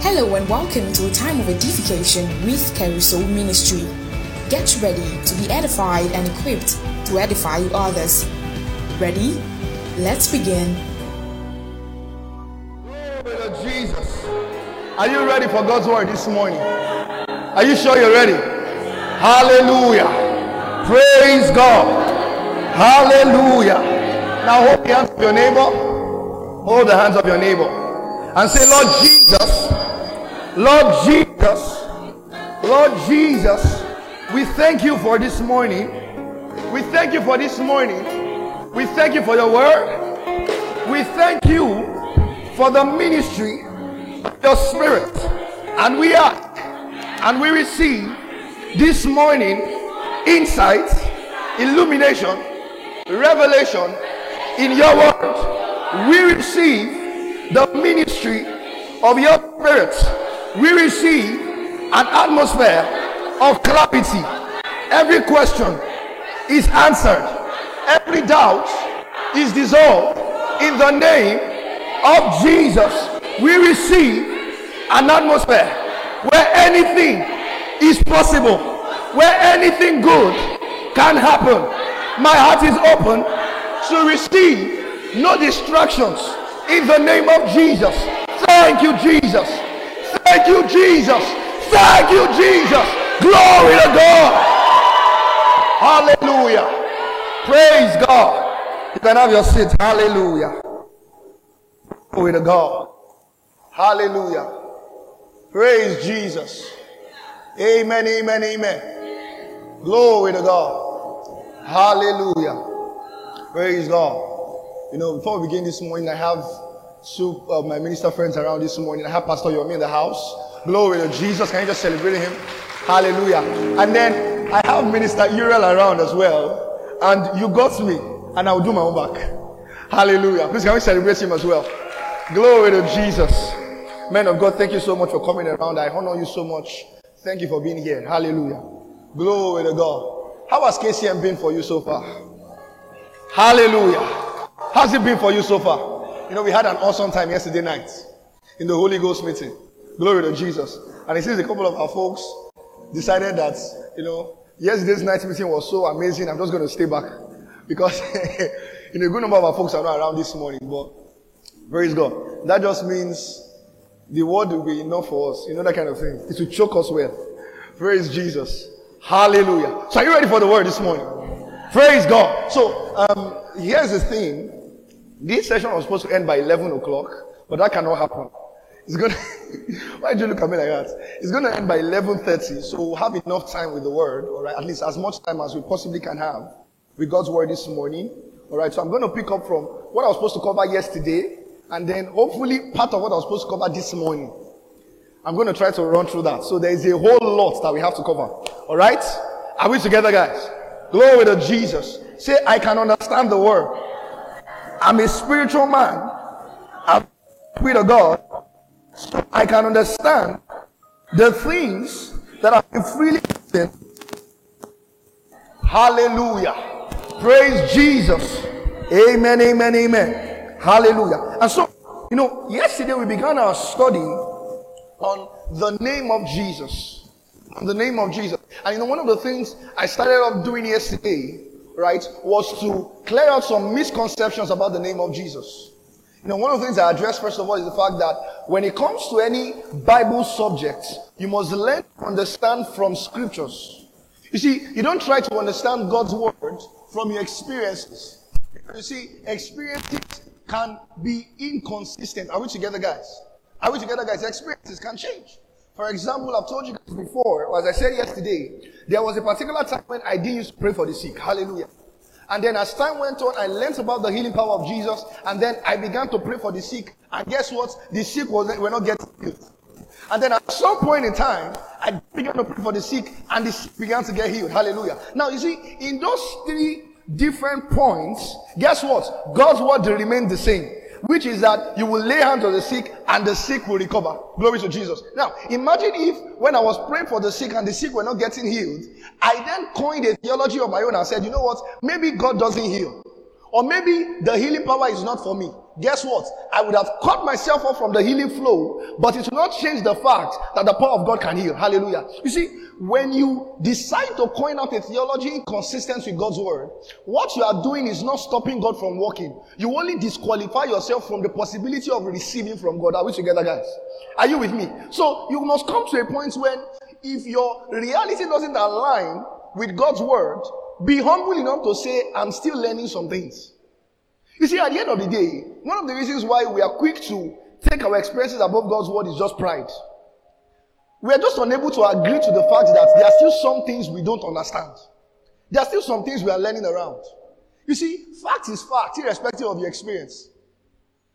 Hello and welcome to a time of edification with Carousel Ministry. Get ready to be edified and equipped to edify others. Ready? Let's begin. Glory to Jesus. Are you ready for God's word this morning? Are you sure you're ready? Hallelujah. Praise God. Hallelujah. Now hold the hands of your neighbor. Hold the hands of your neighbor. And say, Lord Jesus, Lord Jesus, Lord Jesus, we thank you for this morning. We thank you for this morning. We thank you for your word. We thank you for the ministry your spirit. And we are, and we receive this morning insight, illumination, revelation in your word. We receive the ministry of your spirit. We receive an atmosphere of clarity. Every question is answered. Every doubt is dissolved in the name of Jesus. We receive an atmosphere where anything is possible, where anything good can happen. My heart is open to receive no distractions in the name of Jesus. Thank you, Jesus. Thank you, Jesus. Thank you, Jesus. Glory to God. Hallelujah. Praise God. You can have your seat. Hallelujah. Glory to God. Hallelujah. Praise Jesus. Amen, amen, amen. Glory to God. Hallelujah. Praise God. You know, before we begin this morning, I have two of my minister friends around this morning. I have Pastor Yomi in the house. Glory to Jesus. Can you just celebrate him? Hallelujah. And then I have Minister Uriel around as well. And you got me, and I'll do my own back. Hallelujah. Please can we celebrate him as well? Glory to Jesus. Men of God, thank you so much for coming around. I honor you so much. Thank you for being here. Hallelujah. Glory to God. How has KCM been for you so far? Hallelujah. How's it been for you so far? You know, we had an awesome time yesterday night in the Holy Ghost meeting. Glory to Jesus. And it seems a couple of our folks decided that, you know, yesterday's night meeting was so amazing. I'm just going to stay back because, you know, a good number of our folks are not around this morning. But praise God. That just means the word will be enough for us. You know, that kind of thing. It will choke us well. Praise Jesus. Hallelujah. So are you ready for the word this morning? Praise God. So, um, here's the thing. This session was supposed to end by 11 o'clock, but that cannot happen. It's gonna, why do you look at me like that? It's gonna end by 11.30, so we'll have enough time with the word, alright? At least as much time as we possibly can have with God's word this morning. Alright, so I'm gonna pick up from what I was supposed to cover yesterday, and then hopefully part of what I was supposed to cover this morning. I'm to try to run through that. So there is a whole lot that we have to cover. All right? Are we together, guys? Glory to Jesus. Say, I can understand the word. I'm a spiritual man. I'm spirit of God. So I can understand the things that been freely. Hallelujah. Praise Jesus. Amen, amen, amen. Hallelujah. And so, you know, yesterday we began our study on the name of Jesus. On the name of Jesus. And you know, one of the things I started off doing yesterday, right, was to clear out some misconceptions about the name of Jesus. You know, one of the things I address first of all is the fact that when it comes to any Bible subject, you must learn to understand from scriptures. You see, you don't try to understand God's word from your experiences. You see, experiences can be inconsistent. Are we together, guys? Are we together, guys? Experiences can change. For example, I've told you guys before, as I said yesterday, there was a particular time when I didn't used to pray for the sick. Hallelujah. And then as time went on, I learned about the healing power of Jesus, and then I began to pray for the sick. And guess what? The sick was, were not getting healed. And then at some point in time, I began to pray for the sick, and the sick began to get healed. Hallelujah. Now, you see, in those three different points, guess what? God's word remained the same which is that you will lay hands on the sick and the sick will recover. Glory to Jesus. Now, imagine if when I was praying for the sick and the sick were not getting healed, I then coined a theology of my own and said, you know what? Maybe God doesn't heal. Or maybe the healing power is not for me. Guess what? I would have cut myself off from the healing flow, but it will not change the fact that the power of God can heal. Hallelujah. You see, when you decide to coin out a theology inconsistent with God's word, what you are doing is not stopping God from working. You only disqualify yourself from the possibility of receiving from God. Are we together, guys? Are you with me? So you must come to a point when if your reality doesn't align with God's word, be humble enough to say, I'm still learning some things. You see, at the end of the day, one of the reasons why we are quick to take our experiences above God's word is just pride. We are just unable to agree to the fact that there are still some things we don't understand. There are still some things we are learning around. You see, fact is fact, irrespective of your experience.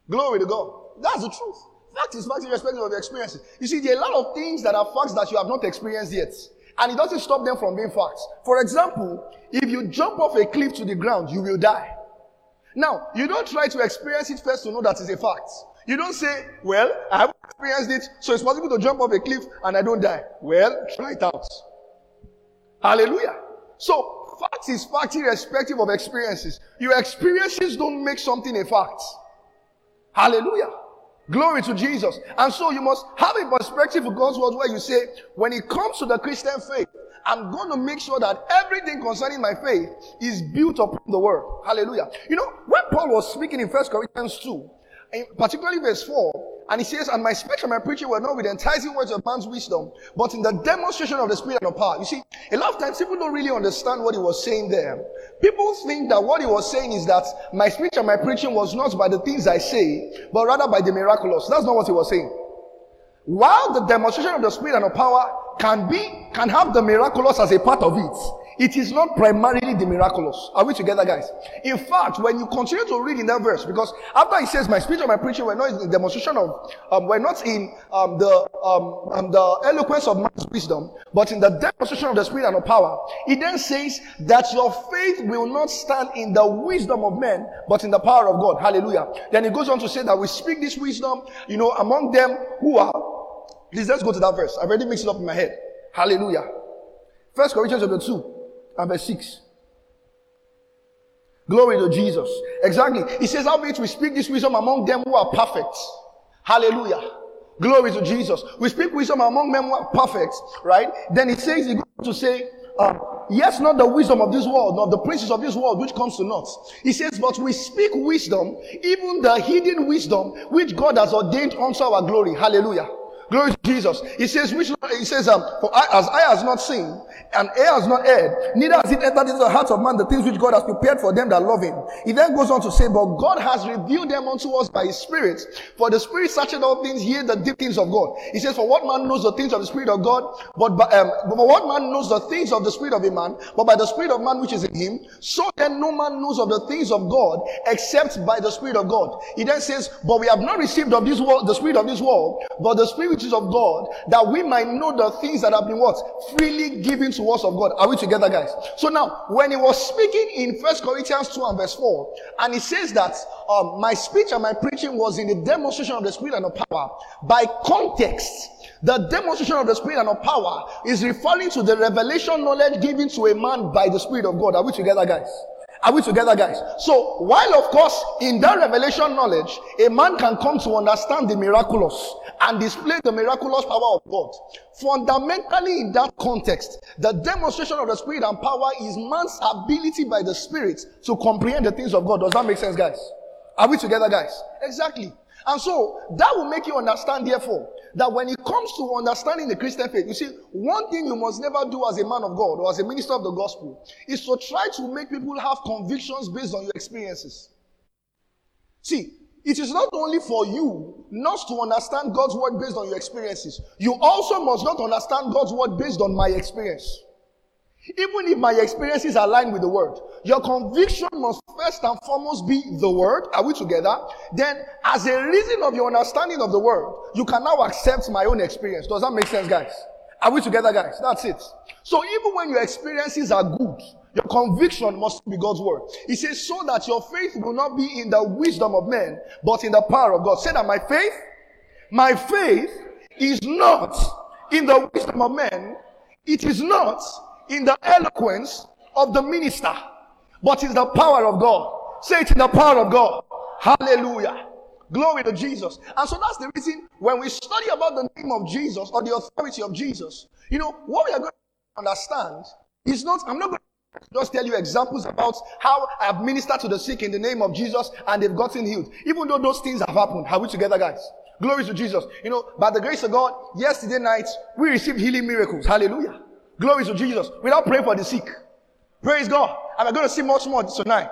Glory to God. That's the truth. Fact is fact, irrespective of your experiences. You see, there are a lot of things that are facts that you have not experienced yet. And it doesn't stop them from being facts. For example, if you jump off a cliff to the ground, you will die. Now, you don't try to experience it first to know that it's a fact. You don't say, well, I have experienced it, so it's possible to jump off a cliff and I don't die. Well, try it out. Hallelujah. So, fact is fact irrespective of experiences. Your experiences don't make something a fact. Hallelujah. Glory to Jesus. And so you must have a perspective of God's word where you say, when it comes to the Christian faith, I'm going to make sure that everything concerning my faith is built upon the word. Hallelujah. You know, when Paul was speaking in First Corinthians 2, particularly verse 4, and he says, And my speech and my preaching were not with enticing words of man's wisdom, but in the demonstration of the Spirit and of power. You see, a lot of times people don't really understand what he was saying there. People think that what he was saying is that my speech and my preaching was not by the things I say, but rather by the miraculous. That's not what he was saying. While the demonstration of the Spirit and of power can be, can have the miraculous as a part of it, it is not primarily the miraculous. Are we together, guys? In fact, when you continue to read in that verse, because after he says, "My speech and my preaching were not in the demonstration of, um, were not in um, the um, um, the eloquence of man's wisdom, but in the demonstration of the spirit and of power," he then says that your faith will not stand in the wisdom of men, but in the power of God. Hallelujah. Then he goes on to say that we speak this wisdom, you know, among them who are. Please let's go to that verse. I've already mixed it up in my head. Hallelujah. First Corinthians chapter two and verse 6. Glory to Jesus. Exactly. He says, How we speak this wisdom among them who are perfect. Hallelujah. Glory to Jesus. We speak wisdom among men who are perfect, right? Then he says, he goes to say, uh, yes, not the wisdom of this world, not the princes of this world, which comes to naught. He says, but we speak wisdom, even the hidden wisdom, which God has ordained unto our glory. Hallelujah. Glory to Jesus. He says, which, he says, um, for I, as eye has not seen, and ear has not heard, neither has it entered into the heart of man the things which God has prepared for them that love him. He then goes on to say, but God has revealed them unto us by his spirit. For the spirit searcheth all things, hear the deep things of God. He says, for what man knows the things of the spirit of God, but, by, um, but what man knows the things of the spirit of a man, but by the spirit of man which is in him, so then no man knows of the things of God except by the spirit of God. He then says, but we have not received of this world, the spirit of this world, but the spirit of God, that we might know the things that have been what? Freely given to us of God. Are we together, guys? So now, when he was speaking in First Corinthians 2 and verse 4, and he says that um, my speech and my preaching was in the demonstration of the Spirit and of power, by context, the demonstration of the Spirit and of power is referring to the revelation knowledge given to a man by the Spirit of God. Are we together, guys? Are we together, guys? So, while of course, in that revelation knowledge, a man can come to understand the miraculous and display the miraculous power of God. Fundamentally, in that context, the demonstration of the Spirit and power is man's ability by the Spirit to comprehend the things of God. Does that make sense, guys? Are we together, guys? Exactly. And so, that will make you understand, therefore, that when it comes to understanding the Christian faith, you see, one thing you must never do as a man of God or as a minister of the gospel is to try to make people have convictions based on your experiences. See, it is not only for you not to understand God's word based on your experiences. You also must not understand God's word based on my experience. Even if my experiences align with the word, your conviction must first and foremost be the word. Are we together? Then, as a reason of your understanding of the word, you can now accept my own experience. Does that make sense, guys? Are we together, guys? That's it. So even when your experiences are good, your conviction must be God's word. He says, so that your faith will not be in the wisdom of men, but in the power of God. Say that my faith, my faith is not in the wisdom of men. It is not in the eloquence of the minister, but in the power of God. Say it in the power of God. Hallelujah. Glory to Jesus. And so that's the reason when we study about the name of Jesus or the authority of Jesus, you know, what we are going to understand is not, I'm not going to just tell you examples about how I have ministered to the sick in the name of Jesus and they've gotten healed. Even though those things have happened. Are we together, guys? Glory to Jesus. You know, by the grace of God, yesterday night, we received healing miracles. Hallelujah. Glory to Jesus. Without praying for the sick. Praise God. And we're going to see much more tonight.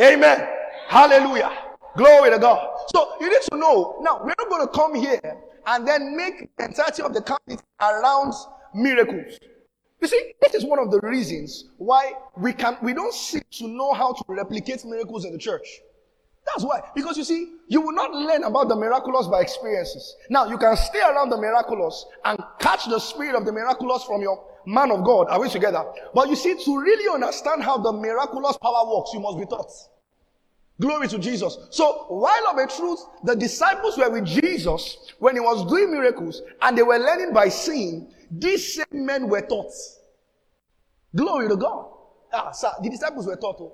Amen. Hallelujah. Glory to God. So you need to know. Now, we're not going to come here and then make the entirety of the campus around miracles. You see, this is one of the reasons why we can we don't seek to know how to replicate miracles in the church. That's why. Because you see, you will not learn about the miraculous by experiences. Now, you can stay around the miraculous and catch the spirit of the miraculous from your man of God. Are we together? But you see, to really understand how the miraculous power works, you must be taught. Glory to Jesus. So, while of a truth, the disciples were with Jesus when he was doing miracles and they were learning by seeing, these same men were taught. Glory to God. Ah, sir, the disciples were taught. Oh.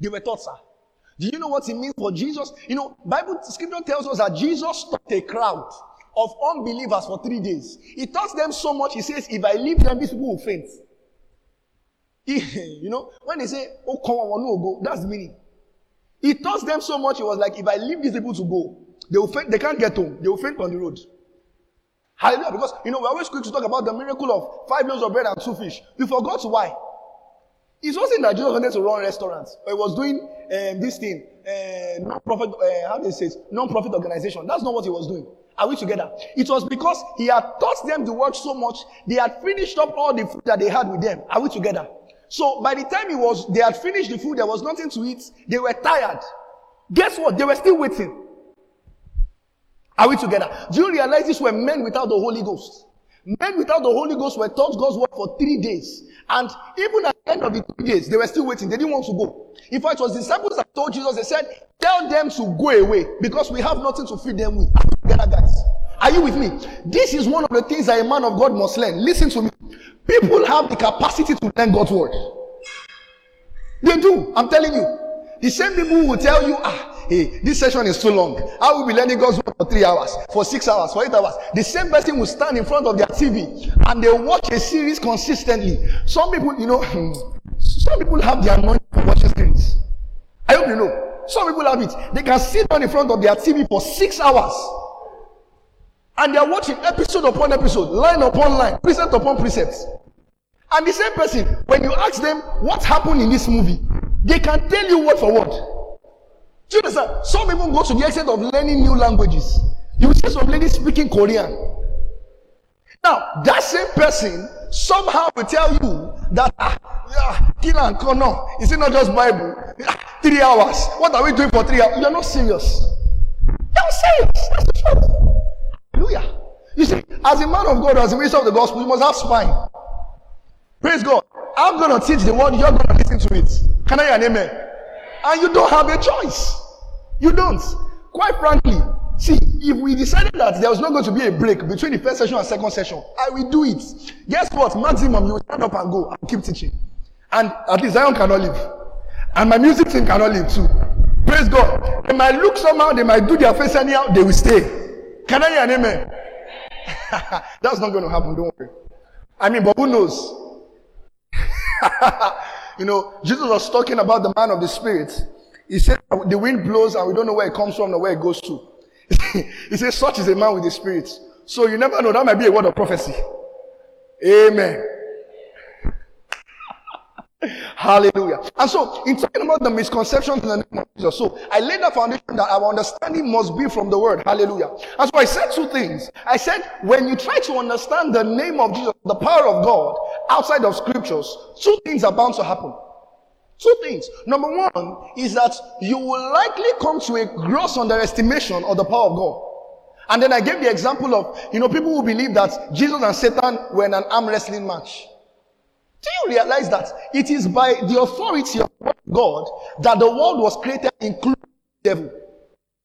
They were taught, sir. Do you know what it means for Jesus? You know, Bible scripture tells us that Jesus taught a crowd of unbelievers for three days. He taught them so much, he says, if I leave them, these people will faint. He, you know, when they say, oh, come on, no go, that's the meaning. He taught them so much, he was like, if I leave these people to go, they will faint, they can't get home, they will faint on the road. Hallelujah. Because, you know, we're always quick to talk about the miracle of five loaves of bread and two fish. We forgot why. It wasn't that Jesus wanted to run restaurants. He was doing um, this thing, uh, non-profit, uh, how do you say it? Non-profit organization. That's not what he was doing. Are we together? It was because he had taught them the word so much, they had finished up all the food that they had with them. Are we together? So by the time he was, they had finished the food, there was nothing to eat. They were tired. Guess what? They were still waiting. Are we together? Do you realize these were men without the Holy Ghost? Men without the Holy Ghost were taught God's word for three days. And even at the end of the three days, they were still waiting. They didn't want to go. In fact, it was disciples that told Jesus, they said, Tell them to go away because we have nothing to feed them with. Are you with me? This is one of the things that a man of God must learn. Listen to me. People have the capacity to learn God's word. They do. I'm telling you. The same people will tell you, ah, hey, this session is too long. I will be learning God's word for three hours, for six hours, for eight hours. The same person will stand in front of their TV and they watch a series consistently. Some people, you know, some people have the anointing for watching series. I hope you know. Some people have it. They can sit down in front of their TV for six hours. And they are watching episode upon episode, line upon line, precept upon precept. And the same person, when you ask them what happened in this movie, they can tell you word for word. You? Some even go to the extent of learning new languages. You see some lady speaking Korean. Now, that same person somehow will tell you that, ah, yeah, kill and no, is it not just Bible? three hours. What are we doing for three hours? You're not serious. You're not serious. That's the truth. Hallelujah. You see, as a man of God, as a minister of the gospel, you must have spine. Praise God. I'm going to teach the word, you're going to listen to it. Can I hear an amen? And you don't have a choice. You don't. Quite frankly, see, if we decided that there was not going to be a break between the first session and second session, I will do it. Guess what? Maximum, you will stand up and go and keep teaching. And at least Zion cannot leave. And my music team cannot leave too. Praise God. They might look somehow, they might do their face anyhow, they will stay. Can I hear an amen? That's not going to happen, don't worry. I mean, but who knows? you know, Jesus was talking about the man of the spirit. He said, the wind blows and we don't know where it comes from or where it goes to. he says, such is a man with the spirit. So you never know. That might be a word of prophecy. Amen. Hallelujah. And so, in talking about the misconceptions in the name of Jesus, so I laid the foundation that our understanding must be from the word. Hallelujah. And so I said two things. I said, when you try to understand the name of Jesus, the power of God outside of scriptures, two things are bound to happen. Two things. Number one is that you will likely come to a gross underestimation of the power of God. And then I gave the example of, you know, people who believe that Jesus and Satan were in an arm wrestling match. Do you realize that it is by the authority of God that the world was created, including the devil?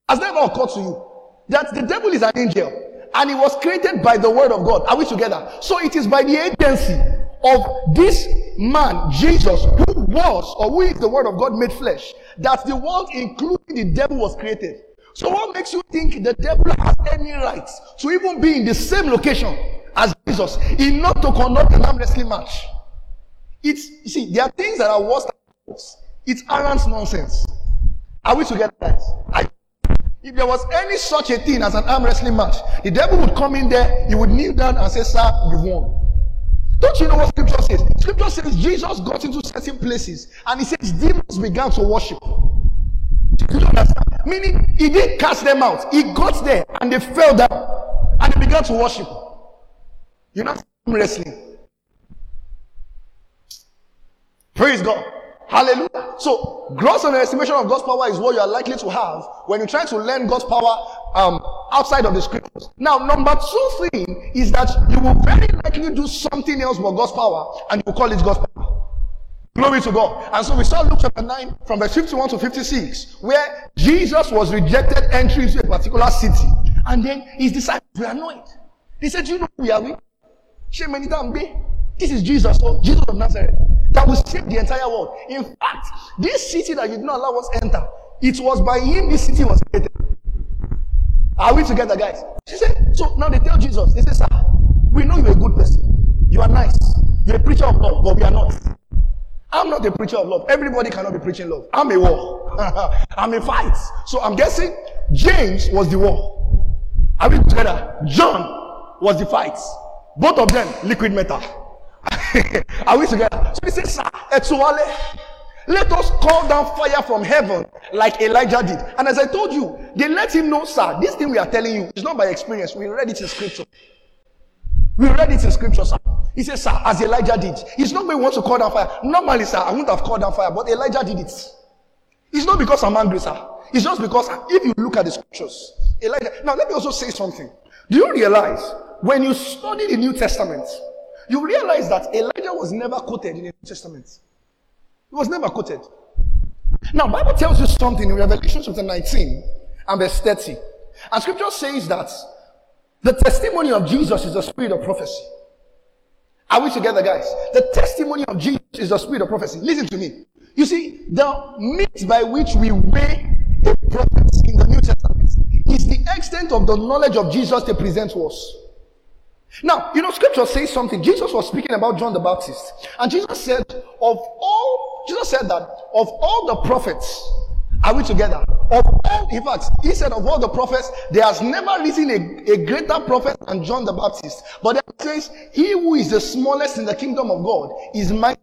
Has that ever occurred to you? That the devil is an angel and he was created by the word of God. Are we together? So it is by the agency of this man, Jesus, who was or who is the word of God made flesh, that the world, including the devil, was created. So what makes you think the devil has any rights to even be in the same location as Jesus enough to conduct an arm wrestling match? It's you see, there are things that are worse than it's arrant nonsense. Are we together, guys? I, if there was any such a thing as an arm wrestling match, the devil would come in there, he would kneel down and say, Sir, you've won. Don't you know what scripture says? Scripture says Jesus got into certain places and he says demons began to worship. Do you understand? Meaning he didn't cast them out. He got there and they fell down and they began to worship. You know, not wrestling. Praise God. Hallelujah. So, gross underestimation of God's power is what you are likely to have when you try to learn God's power um, outside of the scriptures. Now, number two thing is that you will very likely do something else but God's power and you will call it God's power. Glory to God. And so we saw Luke chapter 9 from verse 51 to 56, where Jesus was rejected entry into a particular city. And then his disciples were annoyed. They said, you know who we are? We? This is Jesus, oh, Jesus of Nazareth, that will save the entire world. In fact, this city that you did not allow us enter, it was by him this city was created. Are we together, guys? She said, so now they tell Jesus, they say, sir, we know you're a good person. You are nice. You're a preacher of love, but we are not. I'm not a preacher of love. Everybody cannot be preaching love. I'm a war. I'm a fight. So I'm guessing James was the war. Are we together? John was the fight. Both of them liquid metal. Are we together? So he says, Sir, Etuale, let us call down fire from heaven like Elijah did. And as I told you, they let him know, sir, this thing we are telling you is not by experience. We read it in scripture. We read it in scripture, sir. He says, sir, as Elijah did. He's not going to want to call down fire. Normally, sir, I wouldn't have called down fire, but Elijah did it. It's not because I'm angry, sir. It's just because if you look at the scriptures, Elijah. Now, let me also say something. Do you realize when you study the New Testament, you realize that Elijah was never quoted in the New Testament. He was never quoted. Now, Bible tells you something in Revelation chapter 19 and verse 30. And scripture says that the testimony of Jesus is the spirit of prophecy. Are we together, guys? The testimony of Jesus is the spirit of prophecy. Listen to me. You see, the means by which we weigh the prophets in the New Testament is the extent of the knowledge of Jesus they present to us. Now, you know, scripture says something. Jesus was speaking about John the Baptist. And Jesus said, of all, Jesus said that of all the prophets, are we together? Of all, in fact, he said of all the prophets, there has never risen a, a greater prophet than John the Baptist. But then says, he who is the smallest in the kingdom of God is mighty.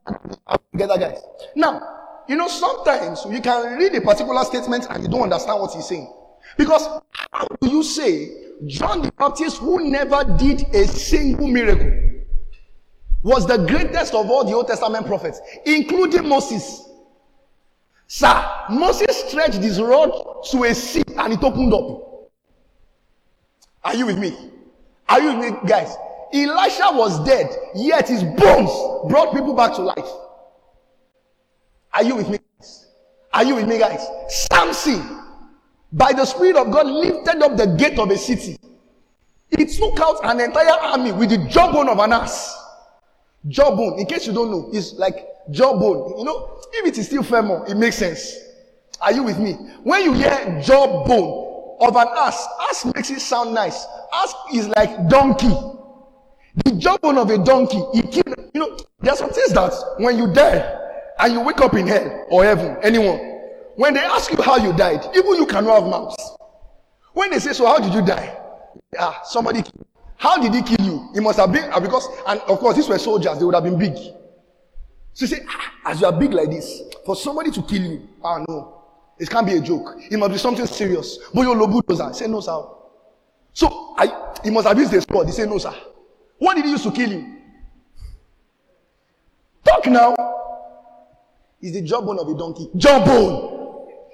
Together, guys. Now, you know, sometimes you can read a particular statement and you don't understand what he's saying. Because how do you say John the Baptist, who never did a single miracle, was the greatest of all the Old Testament prophets, including Moses. Sir, Moses stretched his rod to a sea and it opened up. Are you with me? Are you with me, guys? Elisha was dead, yet his bones brought people back to life. Are you with me? Guys? Are you with me, guys? Samson by the Spirit of God, lifted up the gate of a city. He took out an entire army with the jawbone of an ass. Jawbone, in case you don't know, is like jawbone. You know, if it is still femur, it makes sense. Are you with me? When you hear jawbone of an ass, ass makes it sound nice. Ass is like donkey. The jawbone of a donkey, it you know, there are some things that when you die and you wake up in hell or heaven, anyone, when they ask you how you died, even you cannot have mouths. When they say, So, how did you die? Ah, somebody. How did he kill you? It must have been ah, because, and of course, these were soldiers, they would have been big. So you say, ah, as you are big like this, for somebody to kill you, ah, no. It can't be a joke. It must be something serious. But your lobu does Say, no, sir. So, I, he must have used the sword. He said, no, sir. What did he use to kill you? Talk now. Is the jawbone of a donkey. Jawbone.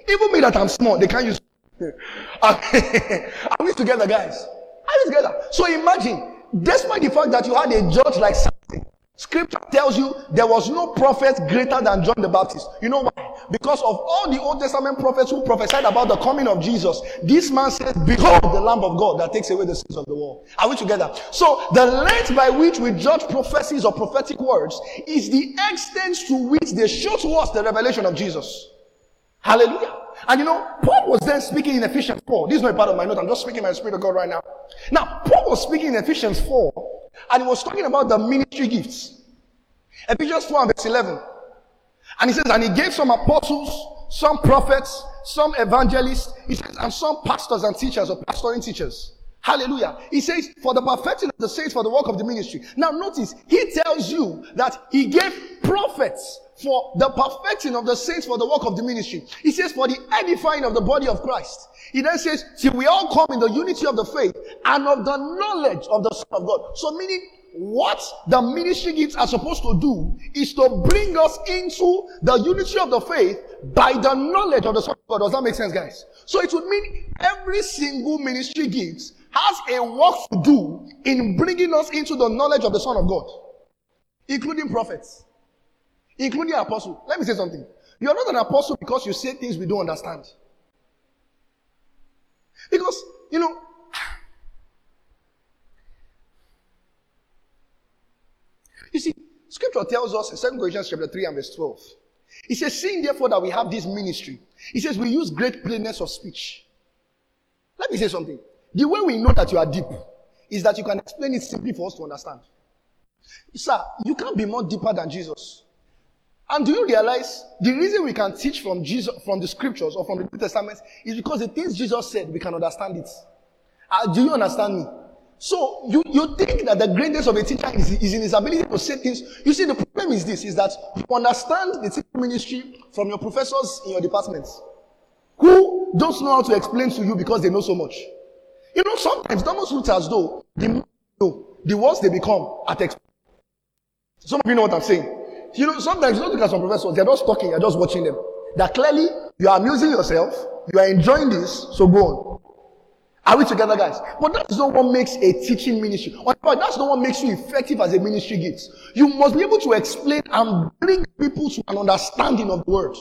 Even me that I'm small, they can't use. Are we together, guys? Are we together? So imagine, despite the fact that you had a judge like something, scripture tells you there was no prophet greater than John the Baptist. You know why? Because of all the Old Testament prophets who prophesied about the coming of Jesus, this man says, Behold the Lamb of God that takes away the sins of the world. Are we together? So the length by which we judge prophecies or prophetic words is the extent to which they show to us the revelation of Jesus. Hallelujah. And you know, Paul was then speaking in Ephesians 4. This is not part of my note. I'm just speaking my spirit of God right now. Now, Paul was speaking in Ephesians 4 and he was talking about the ministry gifts. Ephesians 4 and verse 11. And he says, and he gave some apostles, some prophets, some evangelists, he says, and some pastors and teachers or pastoring teachers. Hallelujah. He says, for the perfecting of the saints for the work of the ministry. Now notice, he tells you that he gave prophets for the perfecting of the saints for the work of the ministry. He says, for the edifying of the body of Christ. He then says, till we all come in the unity of the faith and of the knowledge of the Son of God. So meaning, what the ministry gifts are supposed to do is to bring us into the unity of the faith by the knowledge of the Son of God. Does that make sense, guys? So it would mean every single ministry gift has a work to do in bringing us into the knowledge of the Son of God, including prophets, including apostle. Let me say something. You're not an apostle because you say things we don't understand. Because, you know, you see, scripture tells us in 2 Corinthians chapter 3 and verse 12. It says, seeing therefore that we have this ministry, it says we use great plainness of speech. Let me say something. The way we know that you are deep is that you can explain it simply for us to understand. Sir, you can't be more deeper than Jesus. And do you realize the reason we can teach from Jesus, from the scriptures or from the New Testament is because the things Jesus said, we can understand it. Uh, do you understand me? So you, you think that the greatness of a teacher is, is in his ability to say things. You see, the problem is this, is that you understand the teaching ministry from your professors in your departments who don't know how to explain to you because they know so much. You know, sometimes it almost looks as though the the worse they become at explaining. Some of you know what I'm saying. You know, sometimes you don't look at some professors, they're just talking, you're just watching them. That clearly you are amusing yourself, you are enjoying this, so go on. Are we together, guys? But that is not what makes a teaching ministry. That's not what makes you effective as a ministry gift. You must be able to explain and bring people to an understanding of the word.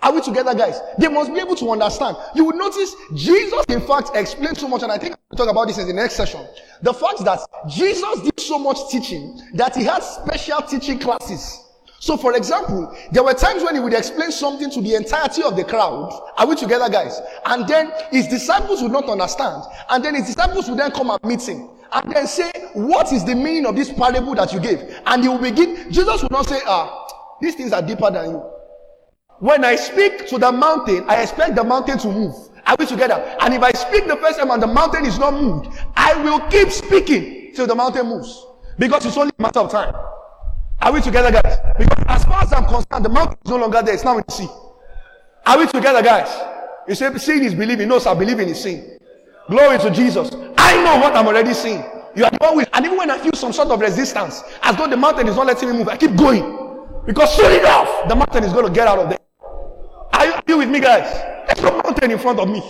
Are we together, guys? They must be able to understand. You will notice Jesus, in fact, explained so much, and I think we'll talk about this in the next session. The fact that Jesus did so much teaching that he had special teaching classes. So, for example, there were times when he would explain something to the entirety of the crowd. Are we together, guys? And then his disciples would not understand. And then his disciples would then come and meet him. And then say, What is the meaning of this parable that you gave? And he will begin. Jesus would not say, Ah, these things are deeper than you. When I speak to the mountain, I expect the mountain to move. Are we together? And if I speak the first time and the mountain is not moved, I will keep speaking till the mountain moves. Because it's only a matter of time. Are we together, guys? Because as far as I'm concerned, the mountain is no longer there. It's now in the sea. Are we together, guys? You say seeing is believing. No, sir, believing is seeing. Glory to Jesus. I know what I'm already seeing. You are always, and even when I feel some sort of resistance, as though the mountain is not letting me move, I keep going. Because soon enough, the mountain is going to get out of there. Are you, are you with me, guys? There's no mountain in front of me.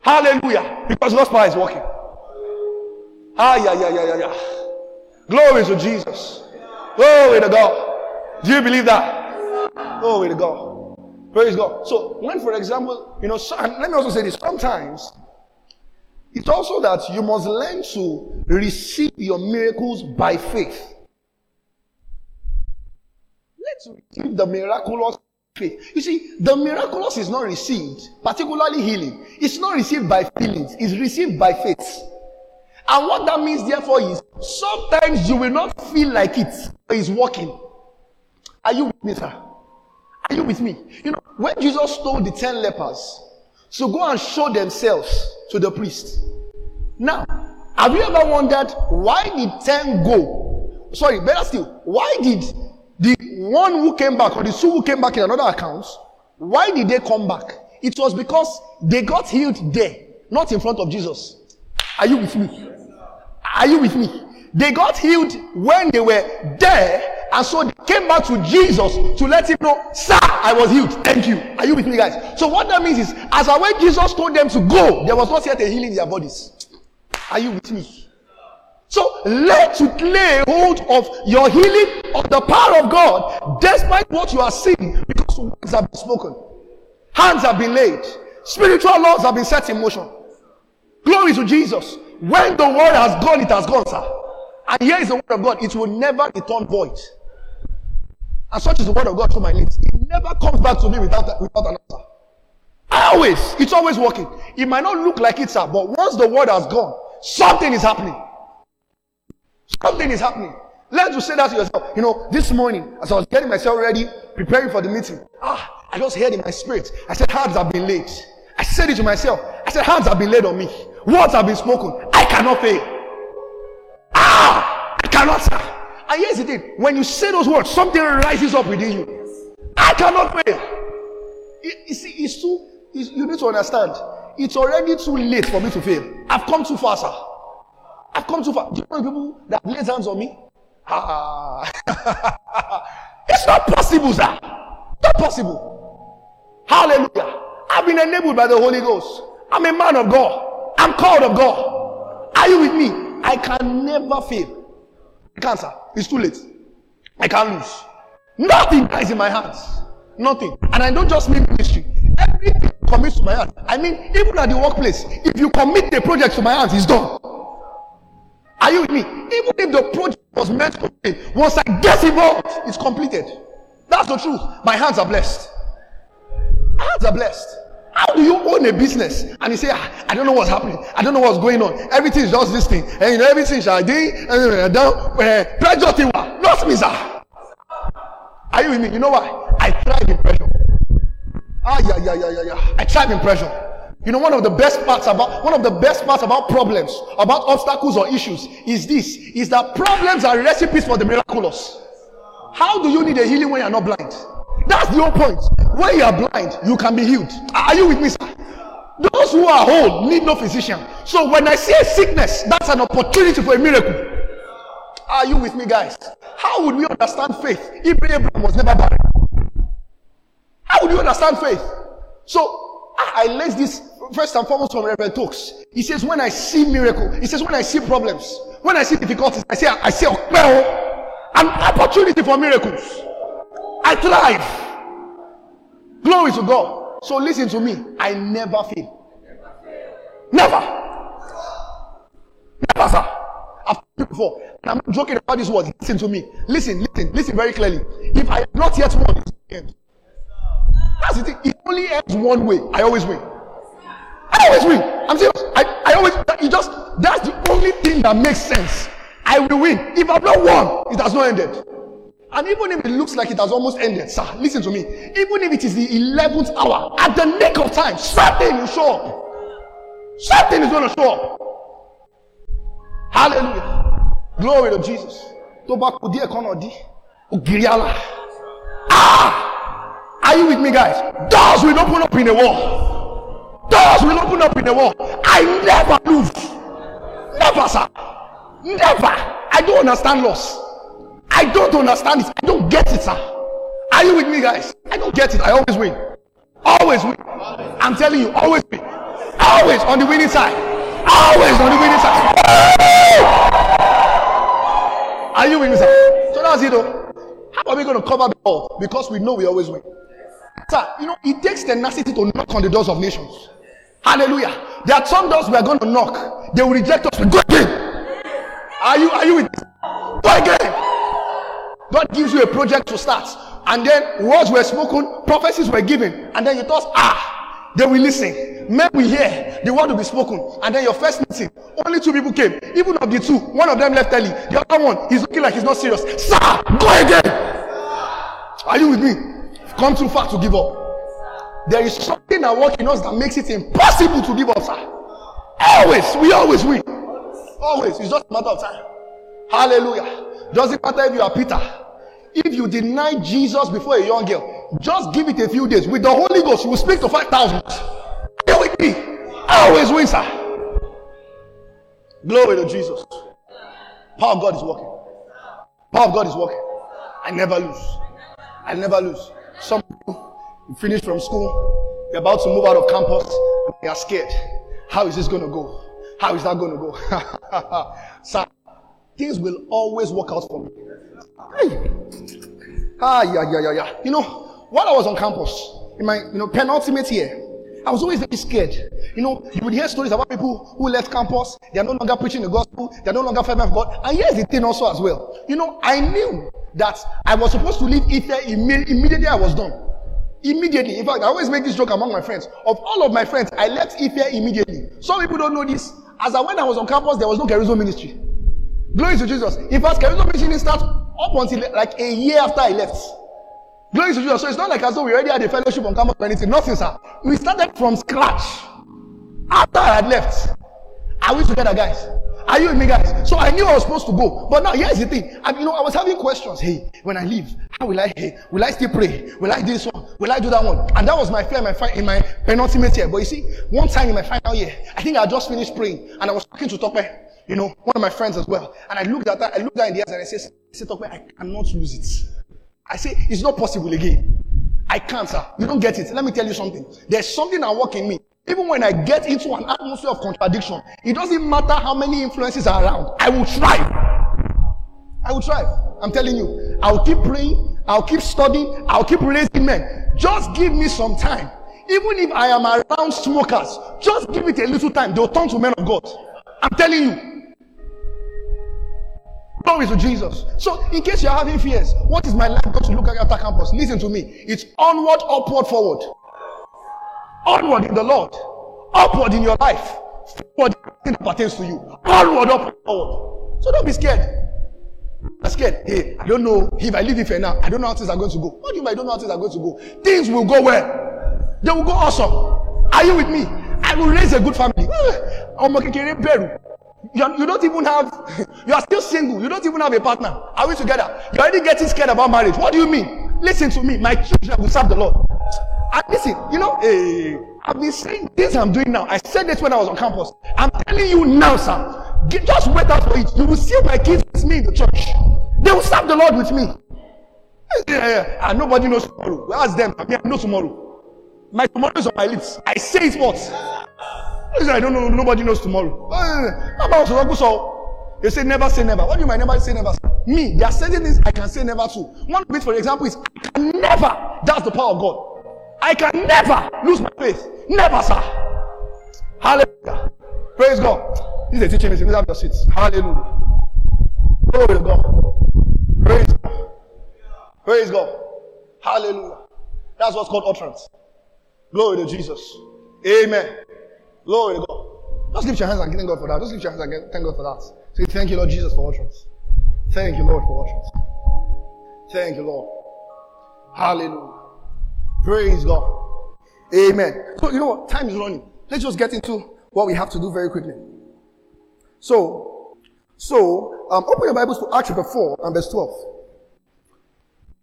Hallelujah. Because God's power is working. Ah, yeah, yeah, yeah, yeah, yeah. Glory to Jesus. Oh, Glory to God. Do you believe that? Oh, Glory to God. Praise God. So, when, for example, you know, so, let me also say this sometimes it's also that you must learn to receive your miracles by faith. Let's receive the miraculous faith. You see, the miraculous is not received, particularly healing. It's not received by feelings, it's received by faith. And what that means, therefore, is sometimes you will not feel like it is working. Are you with me, sir? Are you with me? You know, when Jesus told the ten lepers to go and show themselves to the priest. Now, have you ever wondered why did ten go? Sorry, better still, why did the one who came back or the two who came back in another account, why did they come back? It was because they got healed there, not in front of Jesus. Are you with me? Are you with me? They got healed when they were there, and so they came back to Jesus to let him know, Sir, I was healed. Thank you. Are you with me, guys? So, what that means is, as I when Jesus told them to go, there was not yet a healing in their bodies. Are you with me? So, learn to lay hold of your healing of the power of God, despite what you are seeing, because words have been spoken, hands have been laid, spiritual laws have been set in motion. Glory to Jesus. When the word has gone, it has gone, sir. And here is the word of God. It will never return void. And such is the word of God through my lips. It never comes back to me without, without an answer. Always. It's always working. It might not look like it, sir, but once the word has gone, something is happening. Something is happening. Learn to say that to yourself. You know, this morning, as I was getting myself ready, preparing for the meeting, ah, I just heard in my spirit. I said, hands have been laid. I said it to myself. I said, hands have been laid on me. Words have been spoken. I cannot fail. Ah, I cannot. Sir. And here's the thing: when you say those words, something rises up within you. I cannot fail. You, see, it's too. It's, you need to understand. It's already too late for me to fail. I've come too far, sir. I've come too far. Do you know people that laid hands on me? Ah, it's not possible, sir. Not possible. Hallelujah. I've been enabled by the Holy Ghost. I'm a man of God. I'm called of God. Are you with me? I can never fail. Cancer. It's too late. I can't lose. Nothing is in my hands. Nothing. And I don't just mean ministry. Everything commits to my hands. I mean, even at the workplace, if you commit the project to my hands, it's done. Are you with me? Even if the project was meant to fail, once I get involved, it's completed. That's the truth. My hands are blessed. My hands are blessed. How do you own a business and you say, ah, I don't know what's happening, I don't know what's going on, everything is just this thing, and you know everything shall be down, pressure thing, not me, sir. Are you with me? You know why? I thrive in pressure. Ah, yeah, yeah, yeah, yeah, yeah. I thrive in pressure. You know, one of the best parts about one of the best parts about problems, about obstacles or issues is this: is that problems are recipes for the miraculous. How do you need a healing when you're not blind? That's the whole point. When you are blind, you can be healed. Are you with me, sir? Those who are whole need no physician. So when I see a sickness, that's an opportunity for a miracle. Are you with me, guys? How would we understand faith if Abraham was never barren? How would you understand faith? So I lays this first and foremost from Reverend Talks. He says, when I see miracle, he says, when I see problems, when I see difficulties, I say, I see well, an opportunity for miracles. I thrive. Glory to God. So listen to me. I never fail. Never. Never, sir. I've told you before. And I'm joking about this word. Listen to me. Listen, listen, listen very clearly. If I have not yet won, it's That's the thing. It only ends one way. I always win. I always win. I'm serious. I, I always, it just, that's the only thing that makes sense. I will win. If I've not won, it has not ended. And even if it looks like it has almost ended, sir, listen to me. Even if it is the 11th hour, at the nick of time, something will show up. Something is going to show up. Hallelujah. Glory to Jesus. Ah! Are you with me, guys? Doors will open up in the wall. Doors will open up in the wall. I never lose. Never, sir. Never. I don't understand loss. I don't understand it. I don't get it, sir. Are you with me, guys? I don't get it. I always win. Always win. I'm telling you, always win. Always on the winning side. Always on the winning side. Are you with me, sir? So that's it, though. How are we going to cover the all? Because we know we always win. Sir, you know, it takes tenacity to knock on the doors of nations. Hallelujah. There are some doors we are going to knock. They will reject us. Go again. Are you, are you with me? Go again. God gives you a project to start, and then words were spoken, prophecies were given, and then you thought, ah, they will listen. Men will hear, the word will be spoken, and then your first meeting, only two people came. Even of the two, one of them left early, the other one, he's looking like he's not serious. Sir, go again. Are you with me? Come too far to give up. There is something that works in us that makes it impossible to give up, sir. Always, we always win. Always, it's just a matter of time. Hallelujah. Doesn't matter if you are Peter. If you deny Jesus before a young girl, just give it a few days. With the Holy Ghost, you will speak to 5,000. Here with me. I always win, sir. Glory to Jesus. Power of God is working. Power of God is working. I never lose. I never lose. Some people finish from school, they're about to move out of campus, they are scared. How is this going to go? How is that going to go? sir, things will always work out for me. Hey. Ah, yeah, yeah, yeah, yeah. You know, while I was on campus, in my you know penultimate year, I was always very scared. You know, you would hear stories about people who left campus, they are no longer preaching the gospel, they are no longer family of God. And here's the thing also as well. You know, I knew that I was supposed to leave Ife immediately I was done. Immediately. In fact, I always make this joke among my friends. Of all of my friends, I left Ife immediately. Some people don't know this. As I when I was on campus, there was no charisma ministry. Glory to Jesus. In fact, charisma ministry didn't start up until like a year after I left. Glory to Jesus. So it's not like as though we already had a fellowship on campus or anything. Nothing, sir. We started from scratch. After I had left. Are we together, guys? Are you with me, guys? So I knew I was supposed to go. But now here's the thing. I, you know, I was having questions. Hey, when I leave, how will I hey, will I still pray? Will I do this one? Will I do that one? And that was my fear in my, in my penultimate year. But you see, one time in my final year, I think I just finished praying and I was talking to Tope, you know, one of my friends as well. And I looked at her, I looked at in the eyes and I said, I said, I cannot lose it. I say, it's not possible again. I can't, sir. You don't get it. Let me tell you something. There's something that work in me. Even when I get into an atmosphere of contradiction, it doesn't matter how many influences are around. I will try. I will try. I'm telling you. I'll keep praying. I'll keep studying. I'll keep raising men. Just give me some time. Even if I am around smokers, just give it a little time. They'll turn to men of God. I'm telling you. Glory to Jesus. So, in case you're having fears, what is my life got to look like after campus? Listen to me. It's onward, upward, forward. Onward in the Lord. Upward in your life. Forward in that pertains to you. Onward, upward, forward. So don't be scared. I'm scared. Hey, I don't know if I leave it for now. I don't know how things are going to go. What do you mean I don't know how things are going to go? Things will go well. They will go awesome. Are you with me? I will raise a good family. you, you don't even have, you are still single. You don't even have a partner. Are we together? You're already getting scared about marriage. What do you mean? Listen to me. My children will serve the Lord. And listen, you know, hey, I've been saying this I'm doing now. I said this when I was on campus. I'm telling you now, sir. Get, just wait out for it. You will see my kids with me in the church. They will serve the Lord with me. Yeah, yeah. And nobody knows tomorrow. Ask them. I know tomorrow. My tomorrow is on my lips. I say it what? I don't know. Nobody knows tomorrow. About so you say never say never. What do you mean never say never? Me, there are certain things I can say never to. One of it, for example, is I can never. That's the power of God. I can never lose my faith. Never, sir. Hallelujah. Praise God. This is a teaching. Let's have your seats. Hallelujah. Glory to God. Praise God. Praise God. Hallelujah. That's what's called utterance. Glory to Jesus. Amen. Glory to God. Just lift your hands and thank God for that. Just lift your hands and thank God for that. Say, thank you, Lord Jesus, for utterance. Thank you, Lord, for utterance. Thank you, Lord. Hallelujah. Praise God. Amen. So, you know what? Time is running. Let's just get into what we have to do very quickly. So, so, um, open your Bibles to Acts chapter 4 and verse 12.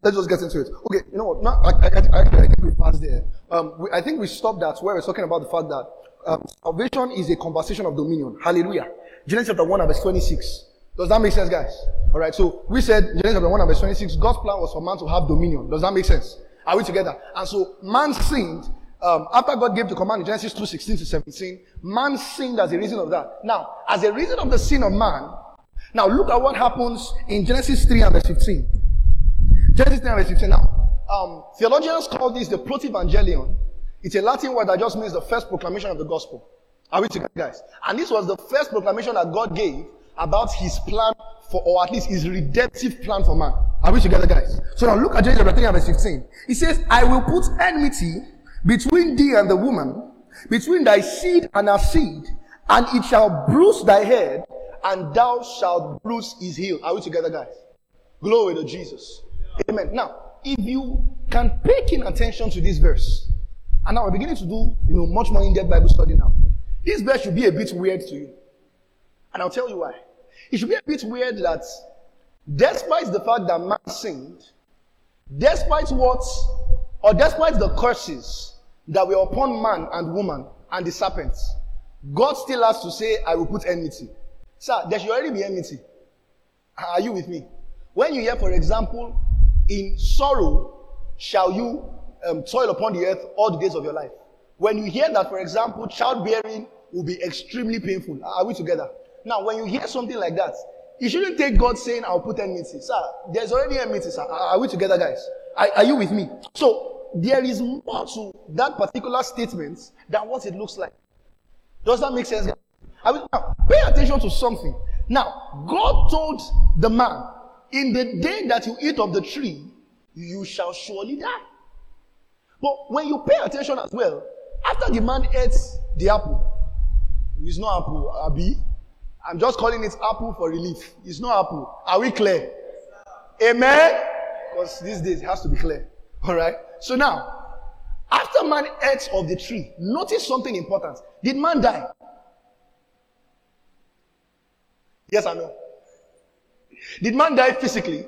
Let's just get into it. Okay, you know what? Now, I, I, I, I think we passed there. Um, we, I think we stopped at where we're talking about the fact that um, salvation is a conversation of dominion. Hallelujah. Genesis chapter 1 verse 26. Does that make sense, guys? Alright, so we said Genesis chapter 1 verse 26, God's plan was for man to have dominion. Does that make sense? Are we together? And so man sinned. Um, after God gave the command in Genesis 2, 16 to 17, man sinned as a reason of that. Now, as a reason of the sin of man, now look at what happens in Genesis 3 and verse 15. Genesis 3 and verse 15. Now, um, theologians call this the protevangelion, it's a Latin word that just means the first proclamation of the gospel. Are we together, guys? And this was the first proclamation that God gave about his plan for, or at least his redemptive plan for man. Are we together, guys? So now look at Genesis chapter 3 verse 15. He says, I will put enmity between thee and the woman, between thy seed and her seed, and it shall bruise thy head, and thou shalt bruise his heel. Are we together, guys? Glory to Jesus. Amen. Now, if you can pay keen attention to this verse, and now we're beginning to do, you know, much more in-depth Bible study now. This verse should be a bit weird to you. And I'll tell you why. It should be a bit weird that despite the fact that man sinned, despite what, or despite the curses that were upon man and woman and the serpents, God still has to say, I will put enmity. Sir, there should already be enmity. Are you with me? When you hear, for example, in sorrow shall you um, toil upon the earth all the days of your life. When you hear that, for example, childbearing will be extremely painful. Are we together? Now, when you hear something like that, you shouldn't take God saying, I'll put enmity. Sir, there's already enmity, sir. Are we together, guys? Are, are you with me? So, there is more to that particular statement than what it looks like. Does that make sense? I mean, now, pay attention to something. Now, God told the man, in the day that you eat of the tree, you shall surely die. But when you pay attention as well, after the man ate the apple, it's not apple, Abi. I'm just calling it apple for relief. It's not apple. Are we clear? Amen? Because these days it has to be clear. All right? So now, after man ate of the tree, notice something important. Did man die? Yes or no? Did man die physically?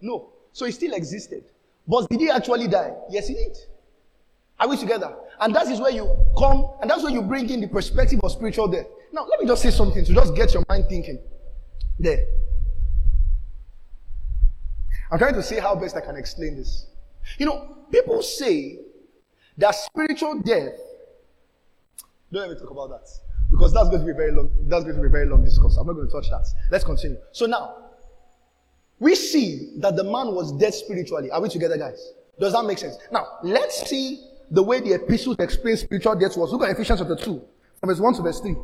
No. So he still existed. But did he actually die? Yes, he did. Are we together? And that is where you come, and that's where you bring in the perspective of spiritual death. Now, let me just say something to just get your mind thinking. There. I'm trying to see how best I can explain this. You know, people say that spiritual death. Don't let me talk about that. Because that's going to be very long. That's going to be very long discourse. I'm not going to touch that. Let's continue. So now, we see that the man was dead spiritually. Are we together, guys? Does that make sense? Now, let's see the way the epistle explains spiritual death was. Look at Ephesians chapter 2, from verse 1 to verse 3.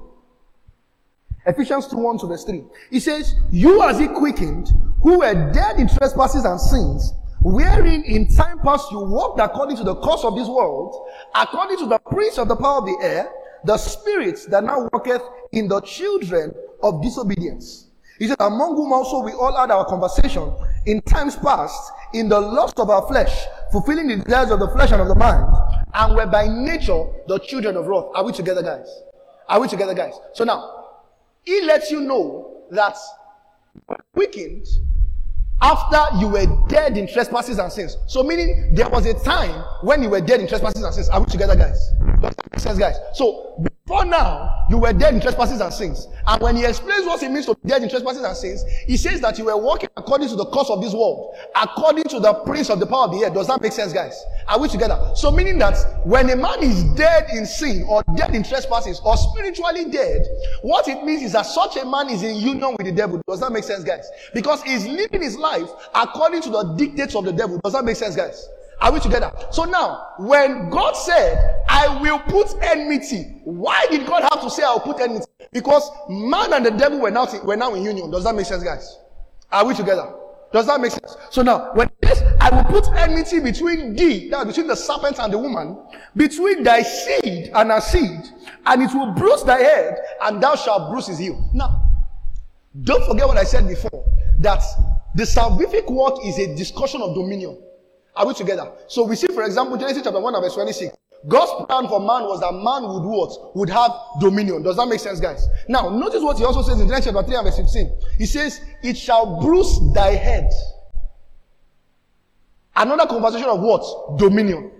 Ephesians 2, 1 to verse 3. He says, You as he quickened, who were dead in trespasses and sins, wherein in time past you walked according to the course of this world, according to the prince of the power of the air, the spirit that now worketh in the children of disobedience. He said, among whom also we all had our conversation in times past in the lust of our flesh, fulfilling the desires of the flesh and of the mind, and were by nature the children of wrath. Are we together, guys? Are we together, guys? So now, he lets you know that quickened after you were dead in trespasses and sins. So meaning there was a time when you were dead in trespasses and sins. Are we together, guys? Does that make sense, guys? So before now, you were dead in trespasses and sins. And when he explains what it means to be dead in trespasses and sins, he says that you were walking according to the course of this world, according to the prince of the power of the air. Does that make sense, guys? Are we together? So meaning that when a man is dead in sin or dead in trespasses or spiritually dead, what it means is that such a man is in union with the devil. Does that make sense, guys? Because he's living his life according to the dictates of the devil. Does that make sense, guys? Are we together? So now, when God said, I will put enmity, why did God have to say, I'll put enmity? Because man and the devil were now, were now in union. Does that make sense, guys? Are we together? Does that make sense? So now, when this, I will put enmity between thee, that between the serpent and the woman, between thy seed and her seed, and it will bruise thy head, and thou shalt bruise his heel. Now, don't forget what I said before, that the salvific work is a discussion of dominion. Are we together? So we see, for example, Genesis chapter 1 verse 26. God's plan for man was that man would what? Would have dominion. Does that make sense, guys? Now, notice what he also says in Genesis chapter 3 and verse 15. He says, It shall bruise thy head. Another conversation of what? Dominion.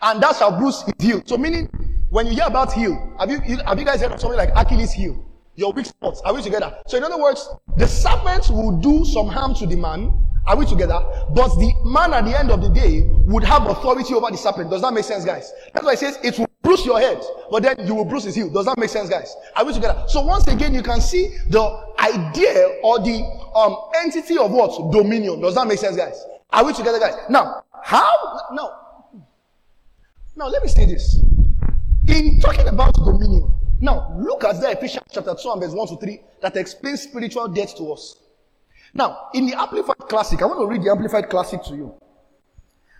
And that shall bruise his heel. So meaning, when you hear about heel, have you, have you guys heard of something like Achilles heel? Your weak spots. Are we together? So in other words, the serpent will do some harm to the man are we together? But the man at the end of the day would have authority over the serpent. Does that make sense, guys? That's why it says it will bruise your head, but then you will bruise his heel. Does that make sense, guys? Are we together? So once again, you can see the idea or the um, entity of what? Dominion. Does that make sense, guys? Are we together, guys? Now, how? No. Now, let me say this. In talking about dominion, now look at the Ephesians chapter 2 and verse 1 to 3 that explains spiritual death to us. Now, in the Amplified Classic, I want to read the Amplified Classic to you.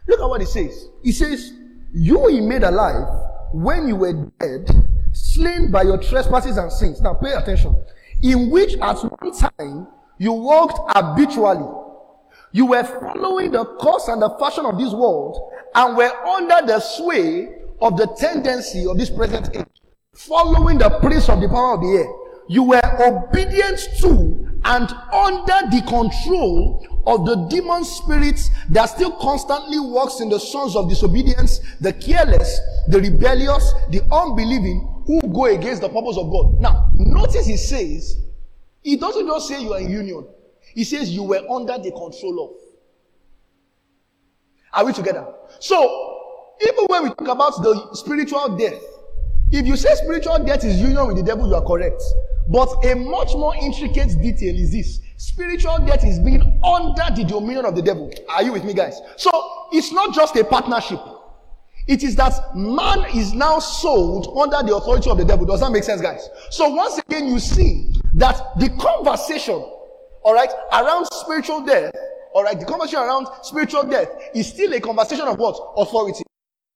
Look at what it says. It says, You he made alive when you were dead, slain by your trespasses and sins. Now, pay attention. In which at one time you walked habitually. You were following the course and the fashion of this world and were under the sway of the tendency of this present age, following the prince of the power of the air. You were obedient to and under the control of the demon spirits that still constantly works in the sons of disobedience, the careless, the rebellious, the unbelieving, who go against the purpose of God. Now, notice he says, he doesn't just say you are in union. He says you were under the control of. Are we together? So, even when we talk about the spiritual death, if you say spiritual death is union with the devil, you are correct. But a much more intricate detail is this. Spiritual death is being under the dominion of the devil. Are you with me, guys? So, it's not just a partnership. It is that man is now sold under the authority of the devil. Does that make sense, guys? So once again, you see that the conversation, all right, around spiritual death, all right, the conversation around spiritual death is still a conversation of what? Authority.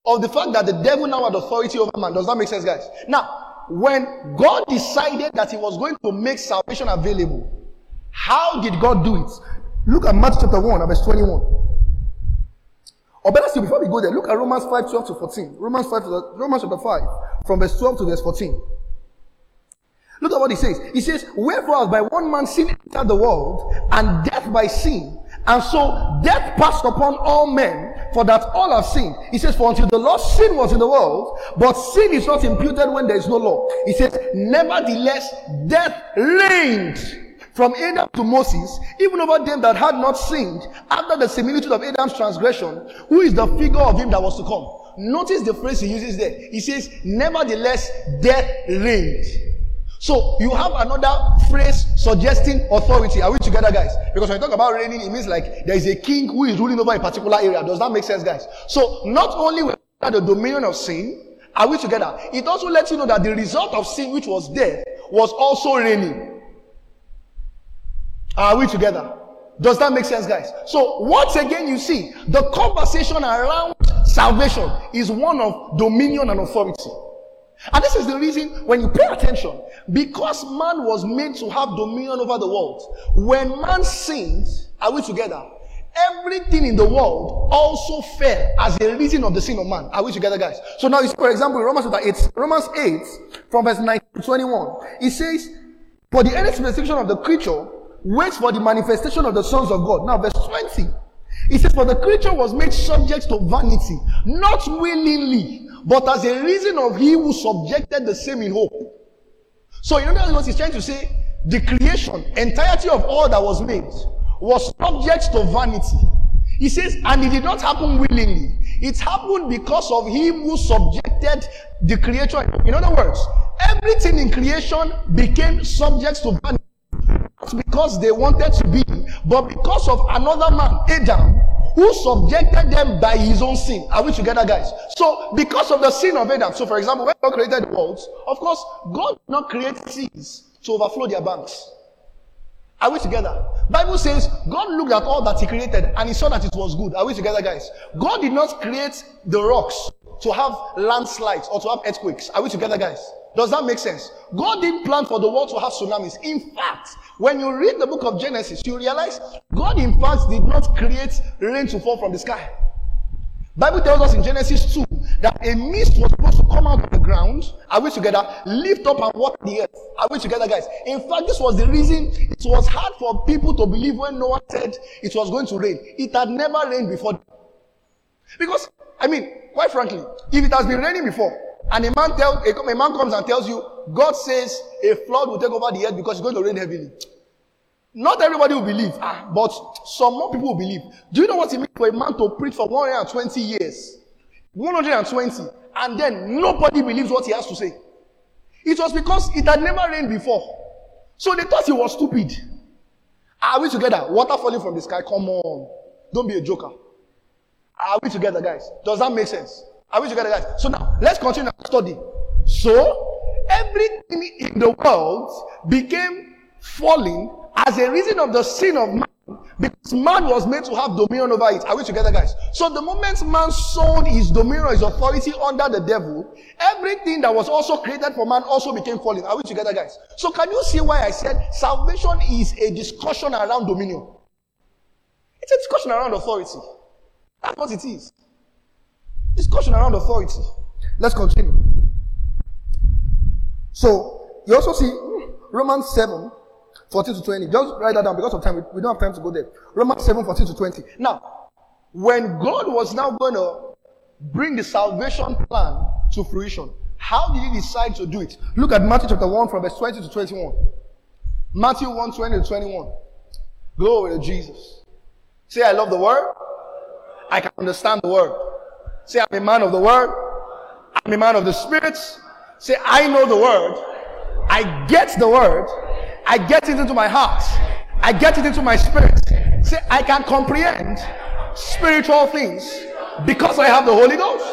Of the fact that the devil now had authority over man. Does that make sense, guys? Now, when God decided that he was going to make salvation available, how did God do it? Look at Matthew chapter 1, verse 21. Or better still, before we go there, look at Romans 5, 12 to 14. Romans 5, Romans chapter 5, from verse 12 to verse 14. Look at what he says. He says, Wherefore, by one man sin entered the world, and death by sin, and so death passed upon all men, for that all have sinned. He says, For until the law, sin was in the world, but sin is not imputed when there is no law. He says, Nevertheless, death reigned from Adam to Moses, even over them that had not sinned, after the similitude of Adam's transgression, who is the figure of him that was to come. Notice the phrase he uses there. He says, Nevertheless, death reigned. So you have another phrase suggesting authority. Are we together, guys? Because when you talk about reigning, it means like there is a king who is ruling over a particular area. Does that make sense, guys? So not only we have the dominion of sin, are we together? It also lets you know that the result of sin, which was death, was also reigning. Are we together? Does that make sense, guys? So once again, you see the conversation around salvation is one of dominion and authority. And this is the reason when you pay attention, because man was made to have dominion over the world. When man sinned, are we together? Everything in the world also fell as a reason of the sin of man. Are we together, guys? So now, you see, for example, Romans 8, Romans 8, from verse 19 to 21, it says, For the earnest expectation of the creature waits for the manifestation of the sons of God. Now, verse 20, it says, For the creature was made subject to vanity, not willingly, but as a reason of he who subjected the same in hope. So, in other words, he's trying to say the creation, entirety of all that was made, was subject to vanity. He says, and it did not happen willingly. It happened because of him who subjected the creation. In other words, everything in creation became subject to vanity. Not because they wanted to be, but because of another man, Adam, who subjected them by his own sin. Are we together, guys? So, because of the sin of Adam, so for example, when God created the world, of course, God did not create seas to overflow their banks. Are we together? Bible says God looked at all that He created and He saw that it was good. Are we together, guys? God did not create the rocks to have landslides or to have earthquakes. Are we together, guys? Does that make sense? God didn't plan for the world to have tsunamis. In fact, when you read the book of Genesis, you realize God, in fact, did not create rain to fall from the sky. Bible tells us in Genesis 2 that a mist was supposed to come out of the ground. Are we together? Lift up and water the earth. Are we together, guys? In fact, this was the reason it was hard for people to believe when Noah said it was going to rain. It had never rained before. Because, I mean, quite frankly, if it has been raining before, and a man tells a, a man comes and tells you, God says a flood will take over the earth because it's going to rain heavily. Not everybody will believe, ah, but some more people will believe. Do you know what it means for a man to preach for 120 years? 120, and then nobody believes what he has to say. It was because it had never rained before. So they thought he was stupid. Are we together? Water falling from the sky? Come on. Don't be a joker. Are we together, guys? Does that make sense? Are we together, guys? So now, let's continue our study. So, everything in the world became falling as a reason of the sin of man because man was made to have dominion over it. Are we together, guys? So the moment man sold his dominion, his authority under the devil, everything that was also created for man also became falling. Are we together, guys? So can you see why I said salvation is a discussion around dominion? It's a discussion around authority. That's what it is. Discussion around authority. Let's continue. So, you also see Romans 7, 14 to 20. Just write that down because of time. We, we don't have time to go there. Romans 7, 14 to 20. Now, when God was now going to bring the salvation plan to fruition, how did he decide to do it? Look at Matthew chapter 1 from verse 20 to 21. Matthew 1, 20 to 21. Glory to Jesus. Say, I love the word. I can understand the word. Say, I'm a man of the word. I'm a man of the spirits. Say, I know the word. I get the word. I get it into my heart. I get it into my spirit. Say, I can comprehend spiritual things because I have the Holy Ghost.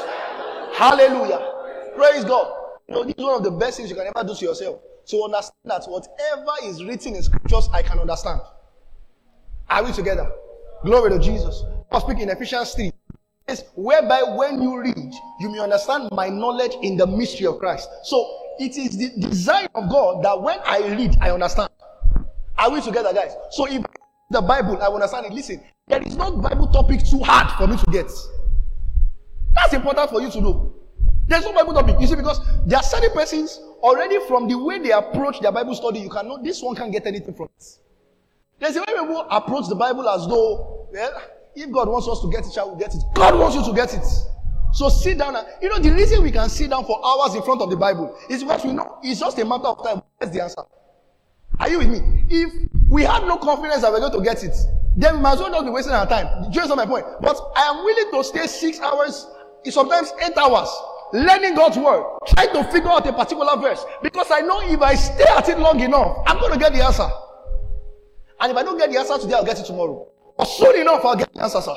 Hallelujah. Praise God. You know, this is one of the best things you can ever do to yourself. To understand that whatever is written in scriptures, I can understand. Are we together? Glory to Jesus. I was speaking in Ephesians 3. Says, whereby when you read, you may understand my knowledge in the mystery of Christ. So it is the design of God that when I read, I understand. Are we together, guys? So if the Bible, I understand it. Listen, there is no Bible topic too hard for me to get. That's important for you to know. There's no Bible topic. You see, because there are certain persons already from the way they approach their Bible study, you can know this one can't get anything from it. There's a way people approach the Bible as though, well, if God wants us to get it, shall we get it? God wants you to get it. So sit down and, you know, the reason we can sit down for hours in front of the Bible is because we know it's just a matter of time. That's the answer. Are you with me? If we have no confidence that we're going to get it, then we might as well not be wasting our time. Do you understand my point? But I am willing to stay six hours, sometimes eight hours, learning God's word, trying to figure out a particular verse. Because I know if I stay at it long enough, I'm going to get the answer. And if I don't get the answer today, I'll get it tomorrow. Soon enough, I'll get the answer, sir.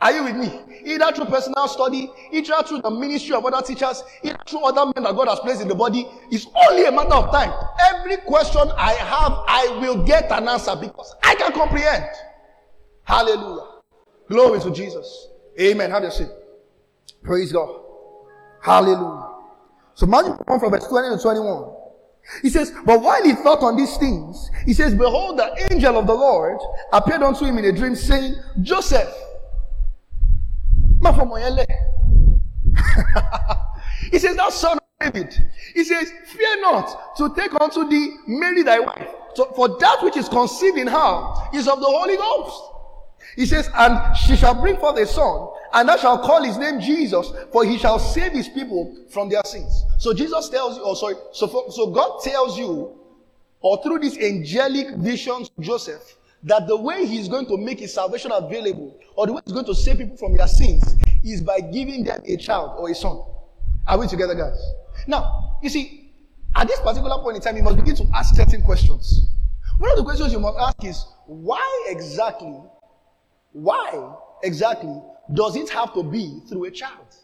Are you with me? Either through personal study, either through the ministry of other teachers, either through other men that God has placed in the body. It's only a matter of time. Every question I have, I will get an answer because I can comprehend. Hallelujah. Glory to Jesus. Amen. Have your seat. Praise God. Hallelujah. So Matthew 1 from verse 20 to 21. He says, But while he thought on these things, he says, Behold, the angel of the Lord appeared unto him in a dream, saying, Joseph, he says, Thou son of David. He says, Fear not to take unto thee Mary thy wife. So for that which is conceived in her is of the Holy Ghost. He says, And she shall bring forth a son, and thou shalt call his name Jesus, for he shall save his people from their sins. So Jesus tells you, oh sorry, so, for, so God tells you, or through these angelic visions, Joseph, that the way he's going to make his salvation available, or the way he's going to save people from their sins, is by giving them a child or a son. Are we together, guys? Now, you see, at this particular point in time, you must begin to ask certain questions. One of the questions you must ask is, why exactly, why exactly does it have to be through a child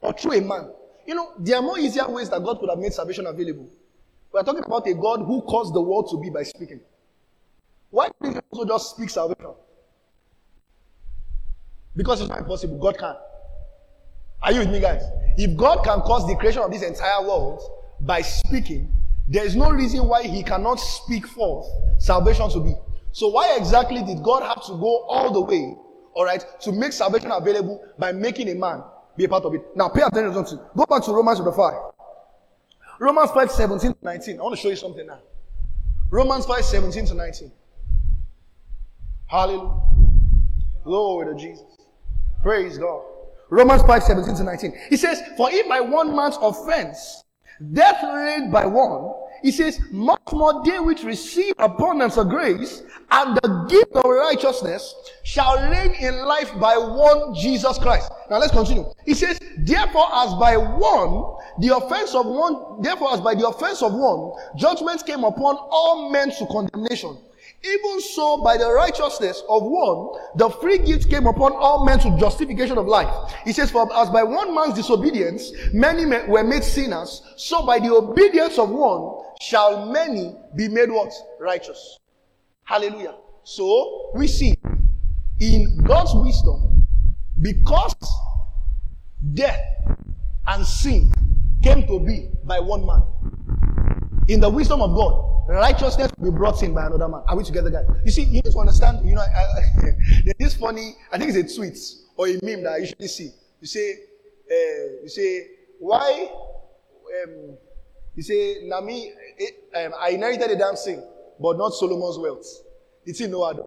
or through a man? You know, there are more easier ways that God could have made salvation available. We are talking about a God who caused the world to be by speaking. Why did he also just speak salvation? Because it's not impossible. God can. Are you with me, guys? If God can cause the creation of this entire world by speaking, there is no reason why he cannot speak forth salvation to be. So why exactly did God have to go all the way, all right, to make salvation available by making a man be a part of it? Now pay attention to go back to Romans chapter 5. Romans 5, 17 to 19. I want to show you something now. Romans 5, 17 to 19. Hallelujah. Glory to Jesus. Praise God. Romans 5, 17 to 19. He says, For if by one man's offense, death reigned by one, he says, much more they which receive abundance of grace and the gift of righteousness shall reign in life by one Jesus Christ. Now let's continue. He says, therefore as by one, the offense of one, therefore as by the offense of one, judgment came upon all men to condemnation. Even so, by the righteousness of one, the free gift came upon all men to justification of life. He says, For as by one man's disobedience, many were made sinners, so by the obedience of one shall many be made what? Righteous. Hallelujah. So, we see in God's wisdom, because death and sin came to be by one man, in the wisdom of God, righteousness will be brought in by another man. Are we together, guys? You see, you need to understand, you know, I, this funny, I think it's a tweet or a meme that I usually see. You say, uh, you say, why, um, you say, Nami, um, I inherited a damn but not Solomon's wealth. It's in no other.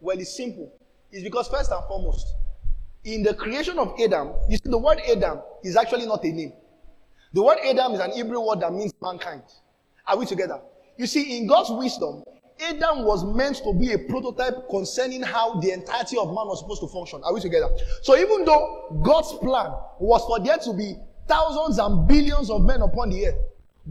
Well, it's simple. It's because first and foremost, in the creation of Adam, you see, the word Adam is actually not a name. The word Adam is an Hebrew word that means mankind. Are we together? You see, in God's wisdom, Adam was meant to be a prototype concerning how the entirety of man was supposed to function. Are we together? So even though God's plan was for there to be thousands and billions of men upon the earth,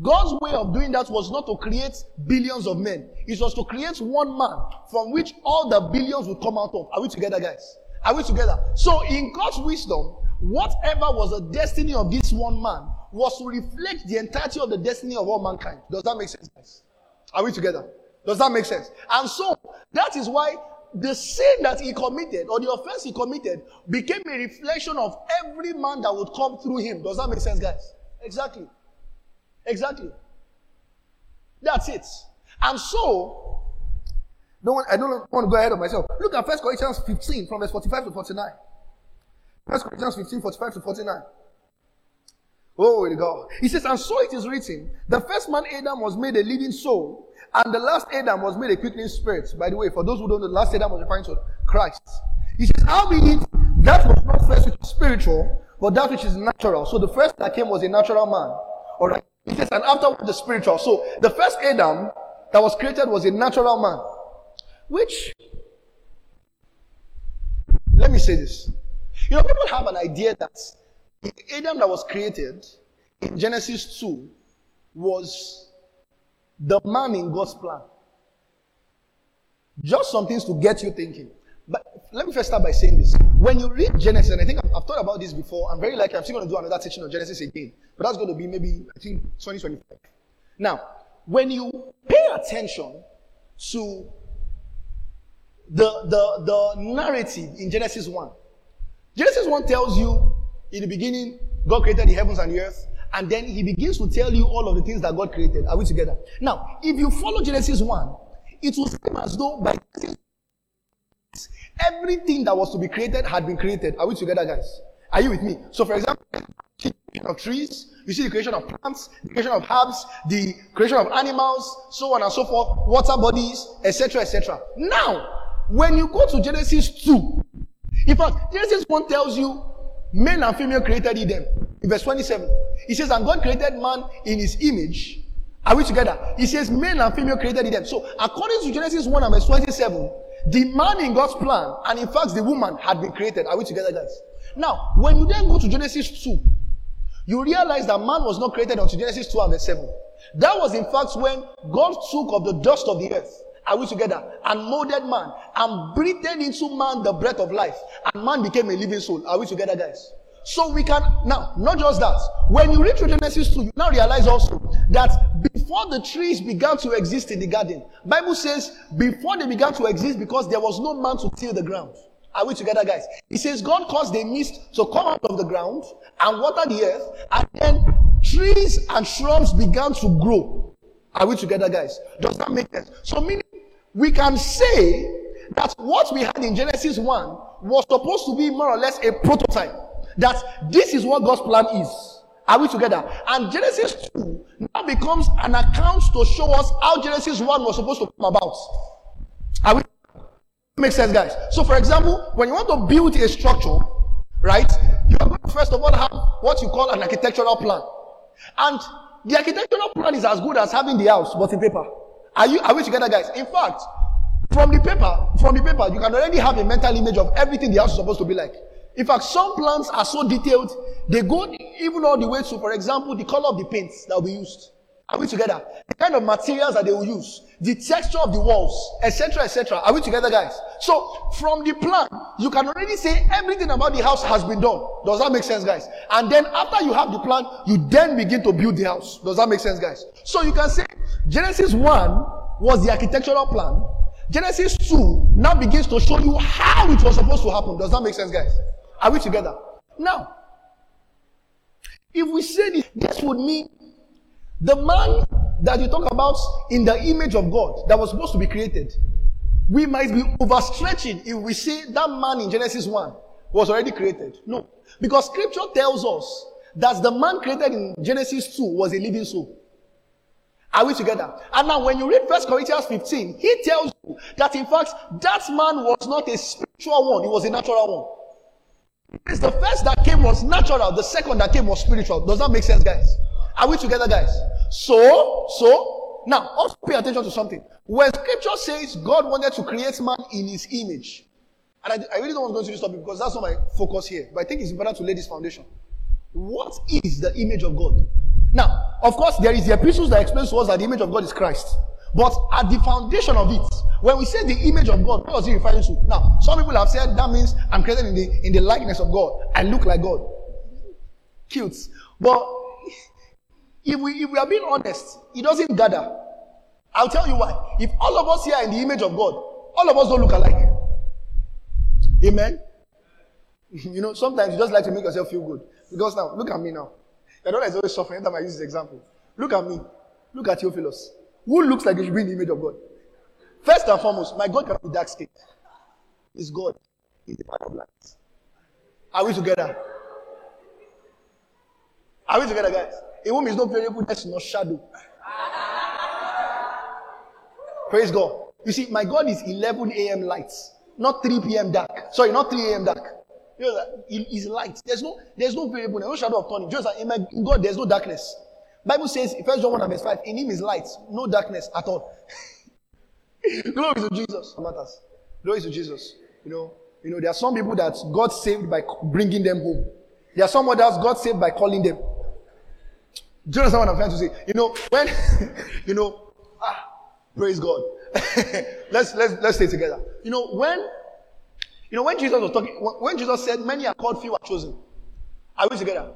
God's way of doing that was not to create billions of men. It was to create one man from which all the billions would come out of. Are we together, guys? Are we together? So in God's wisdom, whatever was the destiny of this one man was to reflect the entirety of the destiny of all mankind. Does that make sense, guys? Are we together? Does that make sense? And so, that is why the sin that he committed or the offense he committed became a reflection of every man that would come through him. Does that make sense, guys? Exactly. Exactly. That's it. And so, don't I don't want to go ahead of myself. Look at 1 Corinthians 15 from verse 45 to 49. 1 Corinthians 15, 45 to 49. Oh, God. He says, and so it is written, the first man Adam was made a living soul, and the last Adam was made a quickening spirit. By the way, for those who don't know, the last Adam was referring to Christ. He says, how be it that was not first which is spiritual, but that which is natural. So the first that came was a natural man. Alright. He says, and after the spiritual. So the first Adam that was created was a natural man. Which, let me say this. You know, people have an idea that Adam that was created in Genesis 2 was the man in God's plan. Just some things to get you thinking. But let me first start by saying this. When you read Genesis, and I think I've, I've thought about this before, I'm very likely I'm still going to do another teaching on Genesis again. But that's going to be maybe, I think, 2025. Now, when you pay attention to the, the, the narrative in Genesis 1, Genesis 1 tells you in the beginning, God created the heavens and the earth. And then he begins to tell you all of the things that God created. Are we together? Now, if you follow Genesis 1, it will seem as though by everything that was to be created had been created. Are we together, guys? Are you with me? So, for example, of trees, you see the creation of plants, the creation of herbs, the creation of animals, so on and so forth, water bodies, etc., etc. Now, when you go to Genesis 2, in fact, Genesis 1 tells you male and female created he them. In verse 27, he says, And God created man in his image. Are we together? He says, male and female created he them. So, according to Genesis 1 and verse 27, the man in God's plan, and in fact, the woman had been created. Are we together, guys? Now, when you then go to Genesis 2, you realize that man was not created until Genesis 2 and verse 7. That was, in fact, when God took of the dust of the earth are we together? And molded man and breathed into man the breath of life. And man became a living soul. Are we together, guys? So we can now, not just that. When you read through Genesis 2, you now realize also that before the trees began to exist in the garden, Bible says before they began to exist because there was no man to till the ground. Are we together, guys? It says God caused the mist to come out of the ground and water the earth, and then trees and shrubs began to grow. Are we together, guys? Does that make sense? So meaning we can say that what we had in Genesis 1 was supposed to be more or less a prototype. That this is what God's plan is. Are we together? And Genesis 2 now becomes an account to show us how Genesis 1 was supposed to come about. Are we? Makes sense, guys. So, for example, when you want to build a structure, right, you are going to first of all have what you call an architectural plan. And the architectural plan is as good as having the house, but in paper. Are you are we together, guys? In fact, from the paper, from the paper, you can already have a mental image of everything the house is supposed to be like. In fact, some plans are so detailed, they go even all the way to, for example, the color of the paints that will be used. Are we together? The kind of materials that they will use, the texture of the walls, etc., etc. Are we together, guys? So, from the plan, you can already say everything about the house has been done. Does that make sense, guys? And then after you have the plan, you then begin to build the house. Does that make sense, guys? So you can say Genesis 1 was the architectural plan. Genesis 2 now begins to show you how it was supposed to happen. Does that make sense, guys? Are we together? Now, if we say this, this would mean the man that you talk about in the image of God that was supposed to be created, we might be overstretching if we say that man in Genesis 1 was already created. No. Because scripture tells us that the man created in Genesis 2 was a living soul. Are we together? And now when you read First Corinthians 15, he tells you that in fact that man was not a spiritual one, he was a natural one. It's the first that came was natural, the second that came was spiritual. Does that make sense, guys? Are we together, guys? So, so, now also pay attention to something. When scripture says God wanted to create man in his image, and I, I really don't want to go into this topic because that's not my focus here, but I think it's important to lay this foundation. What is the image of God? Now, of course, there is the epistles that explains to us that the image of God is Christ. But at the foundation of it, when we say the image of God, what does it refer to? Now, some people have said that means I'm created in the in the likeness of God. I look like God. Cute. But if we if we are being honest, it doesn't gather. I'll tell you why. If all of us here are in the image of God, all of us don't look alike. Amen. You know, sometimes you just like to make yourself feel good. Because now, look at me now. I don't always suffering anytime I use this example. Look at me. Look at Theophilus. Who looks like he should be in the image of God? First and foremost, my God cannot be dark skinned. It's God. He's the Father of light. Are we together? Are we together, guys? A woman is not variable, that's not shadow. Praise God. You see, my God is 11 a.m. lights, not 3 p.m. dark. Sorry, not 3 a.m. dark. You know, is light. There's no, there's no variable, there's no shadow of turning. Just in my God, there's no darkness. Bible says, First John 1 verse 5, in him is light, no darkness at all. Glory to Jesus. Matters. Glory to Jesus. You know, you know, there are some people that God saved by bringing them home. There are some others God saved by calling them. Do you understand what I'm trying to say? You know, when, you know, ah, praise God. let's, let's, let's stay together. You know, when, you know, when Jesus was talking, when Jesus said, many are called, few are chosen. Are we together?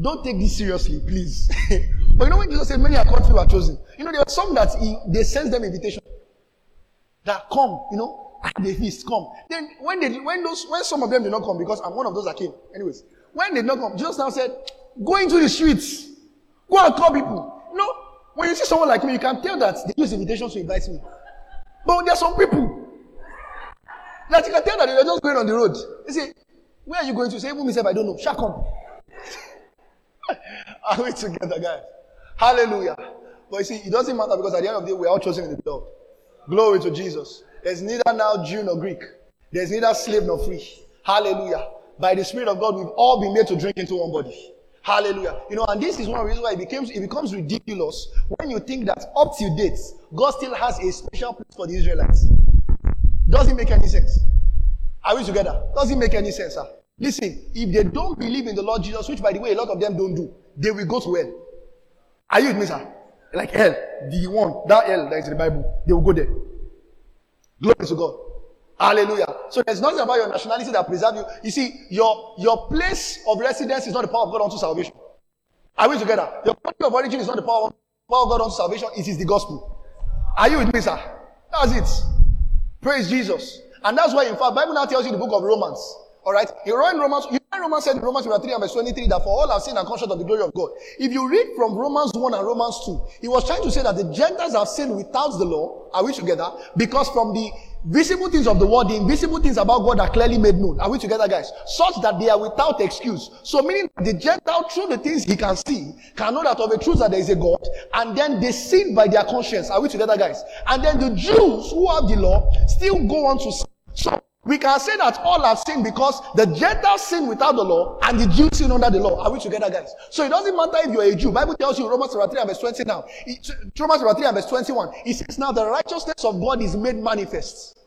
Don't take this seriously, please. but you know, when Jesus said, many are called, few are chosen. You know, there are some that he, they send them invitation. That come, you know, and they feast, come. Then when they, when those, when some of them did not come, because I'm one of those that came. Anyways, when they did not come, Jesus now said, go into the streets. Go and call people. You know, when you see someone like me, you can tell that they use invitations to invite me. But there are some people that you can tell that they're just going on the road. You say, where are you going to? Say, even myself, I don't know. Shall come. are we together, guys? Hallelujah. But you see, it doesn't matter because at the end of the day, we're all chosen in the blood. Glory to Jesus. There's neither now Jew nor Greek. There's neither slave nor free. Hallelujah. By the Spirit of God, we've all been made to drink into one body. Hallelujah. You know, and this is one reason why it becomes it becomes ridiculous when you think that up to date, God still has a special place for the Israelites. Doesn't make any sense. Are we together? Doesn't make any sense, sir. Listen, if they don't believe in the Lord Jesus, which by the way, a lot of them don't do, they will go to hell. Are you with me, sir? Like hell, the one, that hell that is in the Bible, they will go there. Glory to God. Hallelujah. So there's nothing about your nationality that preserves you. You see, your, your place of residence is not the power of God unto salvation. Are we together? Your country of origin is not the power, power of God unto salvation. It is the gospel. Are you with me, sir? That's it. Praise Jesus. And that's why, in fact, Bible now tells you the book of Romans. All right. In Romans, you know Romans said in Romans chapter 3 and verse 23 that for all have sinned and come of the glory of God. If you read from Romans 1 and Romans 2, he was trying to say that the Gentiles have sinned without the law. Are we together? Because from the visible things of the world, the invisible things about God are clearly made known. Are we together, guys? Such that they are without excuse. So meaning the Gentile, through the things he can see, can know that of a truth that there is a God, and then they sin by their conscience. Are we together, guys? And then the Jews who have the law still go on to sin. So we can say that all have sinned because the Gentiles sin without the law and the Jews sin under the law. Are we together, guys? So it doesn't matter if you're a Jew. Bible tells you Romans 3 and verse 20 now. It, Romans 3 and verse 21. It says now the righteousness of God is made manifest.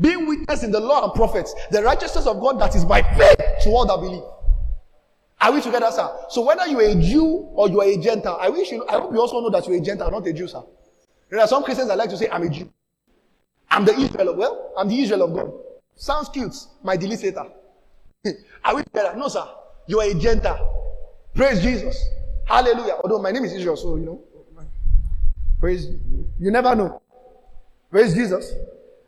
Being witness in the law and prophets, the righteousness of God that is by faith to all that believe. Are we together, sir? So whether you're a Jew or you are a Gentile, I wish you, I hope you also know that you're a Gentile, not a Jew, sir. There are some Christians that like to say, I'm a Jew. I'm the Israel of, well, I'm the Israel of God. Sounds cute. My delete later. Are we better? No, sir. You are a Gentile. Praise Jesus. Hallelujah. Although my name is Israel, so you know. Praise. You never know. Praise Jesus.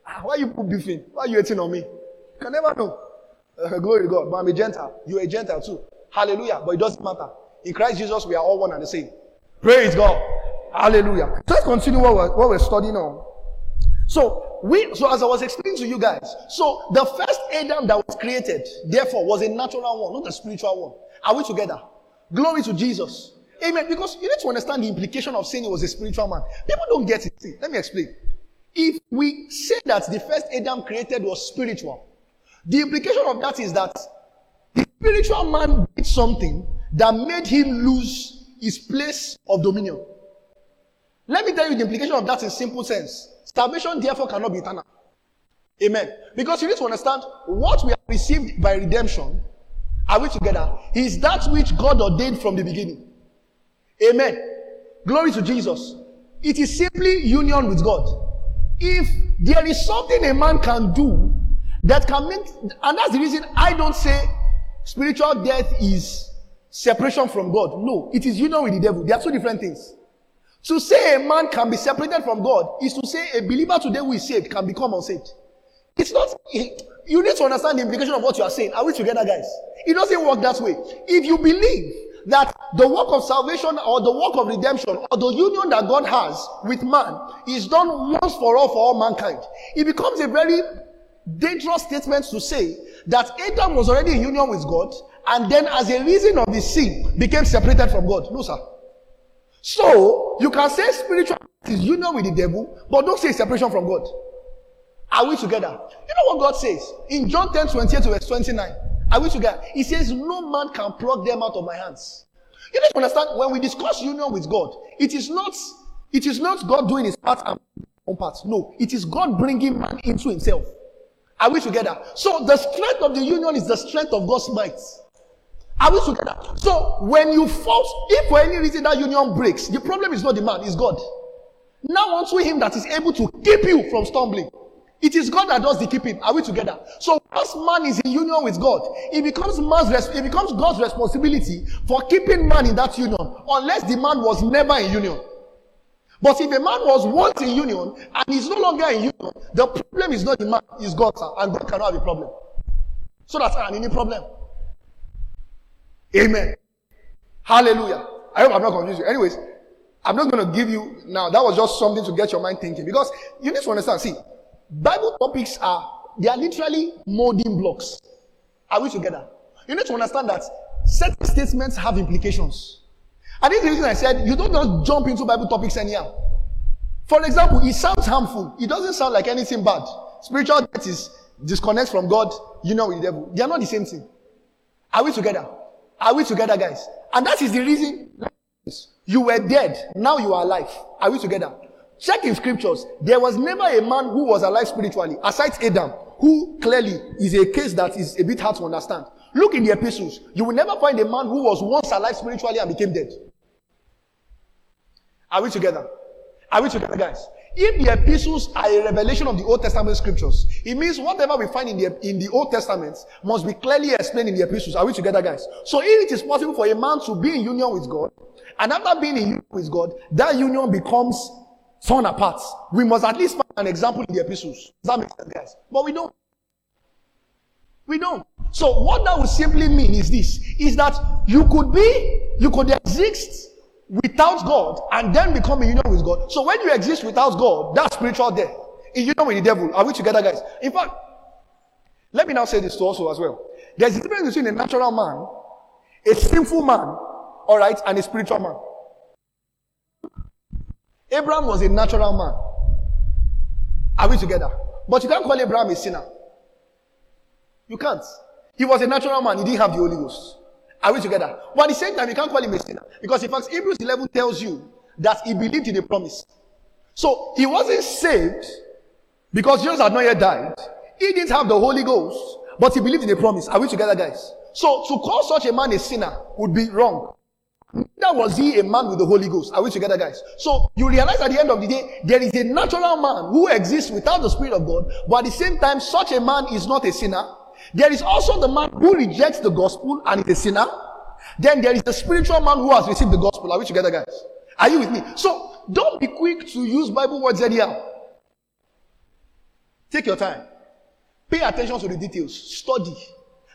Ah, why you beefing? Why are you hating on me? You can never know. Uh, glory to God. But I'm a Gentile. You're a Gentile too. Hallelujah. But it doesn't matter. In Christ Jesus, we are all one and the same. Praise God. Hallelujah. let's continue what we're, what we're studying on. So we, so as I was explaining to you guys, so the first Adam that was created, therefore, was a natural one, not a spiritual one. Are we together? Glory to Jesus. Amen. Because you need to understand the implication of saying he was a spiritual man. People don't get it. See, let me explain. If we say that the first Adam created was spiritual, the implication of that is that the spiritual man did something that made him lose his place of dominion. Let me tell you the implication of that in simple sense. Salvation therefore cannot be eternal. Amen. Because you need to understand what we have received by redemption, are we together? Is that which God ordained from the beginning. Amen. Glory to Jesus. It is simply union with God. If there is something a man can do that can make, and that's the reason I don't say spiritual death is separation from God. No, it is union with the devil. They are two different things. To say a man can be separated from God is to say a believer today who is saved can become unsaved. It's not, you need to understand the implication of what you are saying. Are we together, guys? It doesn't work that way. If you believe that the work of salvation or the work of redemption or the union that God has with man is done once for all for all mankind, it becomes a very dangerous statement to say that Adam was already in union with God and then as a reason of his sin became separated from God. No, sir. So you can say spiritual is union with the devil, but don't say separation from God. Are we together? You know what God says in John 10 28 to verse 29? Are we together? He says, No man can pluck them out of my hands. You need to understand when we discuss union with God, it is not it is not God doing his part and own part. No, it is God bringing man into himself. Are we together? So the strength of the union is the strength of God's might. Are we together? So when you force, if for any reason that union breaks, the problem is not the man, it's God. Now unto him that is able to keep you from stumbling. It is God that does the keeping. Are we together? So once man is in union with God, it becomes man's it becomes God's responsibility for keeping man in that union, unless the man was never in union. But if a man was once in union and is no longer in union, the problem is not the man, it's God, and God cannot have a problem. So that's an any problem. Amen. Hallelujah. I hope I'm not confusing you. Anyways, I'm not going to give you now. That was just something to get your mind thinking because you need to understand. See, Bible topics are they are literally molding blocks. Are we together? You need to understand that certain statements have implications. And this is the reason I said you don't just jump into Bible topics anyhow. For example, it sounds harmful. It doesn't sound like anything bad. Spiritual death is disconnect from God, you know, with the devil. They are not the same thing. Are we together? Are we together, guys? And that is the reason you were dead. Now you are alive. Are we together? Check in scriptures. There was never a man who was alive spiritually, aside Adam, who clearly is a case that is a bit hard to understand. Look in the epistles. You will never find a man who was once alive spiritually and became dead. Are we together? Are we together, guys? If the epistles are a revelation of the Old Testament scriptures, it means whatever we find in the, in the Old Testament must be clearly explained in the epistles. Are we together, guys? So if it is possible for a man to be in union with God, and after being in union with God, that union becomes torn apart. We must at least find an example in the epistles. Does that make sense, guys? But we don't. We don't. So what that would simply mean is this, is that you could be, you could exist without God and then become in union with God. So when you exist without God, that's spiritual death. In union with the devil. Are we together, guys? In fact, let me now say this to also as well. There's a difference between a natural man, a sinful man, all right, and a spiritual man. Abraham was a natural man. Are we together? But you can't call Abraham a sinner. You can't. He was a natural man. He didn't have the Holy Ghost. Are we together? But at the same time, you can't call him a sinner. Because in fact, Hebrews 11 tells you that he believed in the promise. So he wasn't saved because Jesus had not yet died. He didn't have the Holy Ghost, but he believed in the promise. Are we together, guys? So to call such a man a sinner would be wrong. That was he a man with the Holy Ghost. Are we together, guys? So you realize at the end of the day, there is a natural man who exists without the Spirit of God, but at the same time, such a man is not a sinner there is also the man who rejects the gospel and is a sinner. Then there is the spiritual man who has received the gospel. Are we together, guys? Are you with me? So don't be quick to use Bible words anyhow. Take your time. Pay attention to the details. Study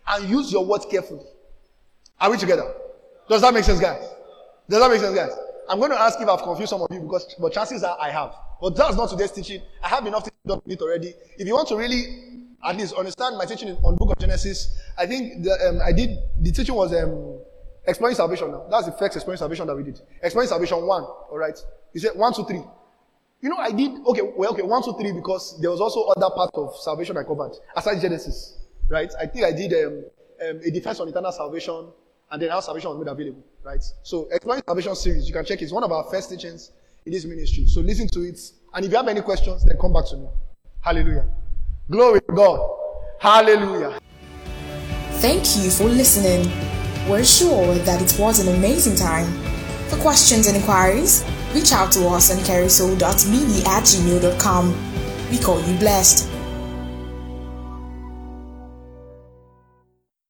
and use your words carefully. Are we together? Does that make sense, guys? Does that make sense, guys? I'm going to ask if I've confused some of you because, but chances are I have. But that's not today's teaching. I have enough to do it already. If you want to really at least understand my teaching on book of Genesis. I think the, um, I did, the teaching was um, exploring salvation now. That's the first exploring salvation that we did. Exploring salvation one, alright? He said one, two, three. You know, I did, okay, well, okay, one, two, three, because there was also other part of salvation I covered, aside Genesis, right? I think I did um, um, a defense on eternal salvation, and then how salvation was made available, right? So, exploring salvation series, you can check. It's one of our first teachings in this ministry. So, listen to it, and if you have any questions, then come back to me. Hallelujah. Glory to God. Hallelujah. Thank you for listening. We're sure that it was an amazing time. For questions and inquiries, reach out to us on carousel.media at gmail.com. We call you blessed.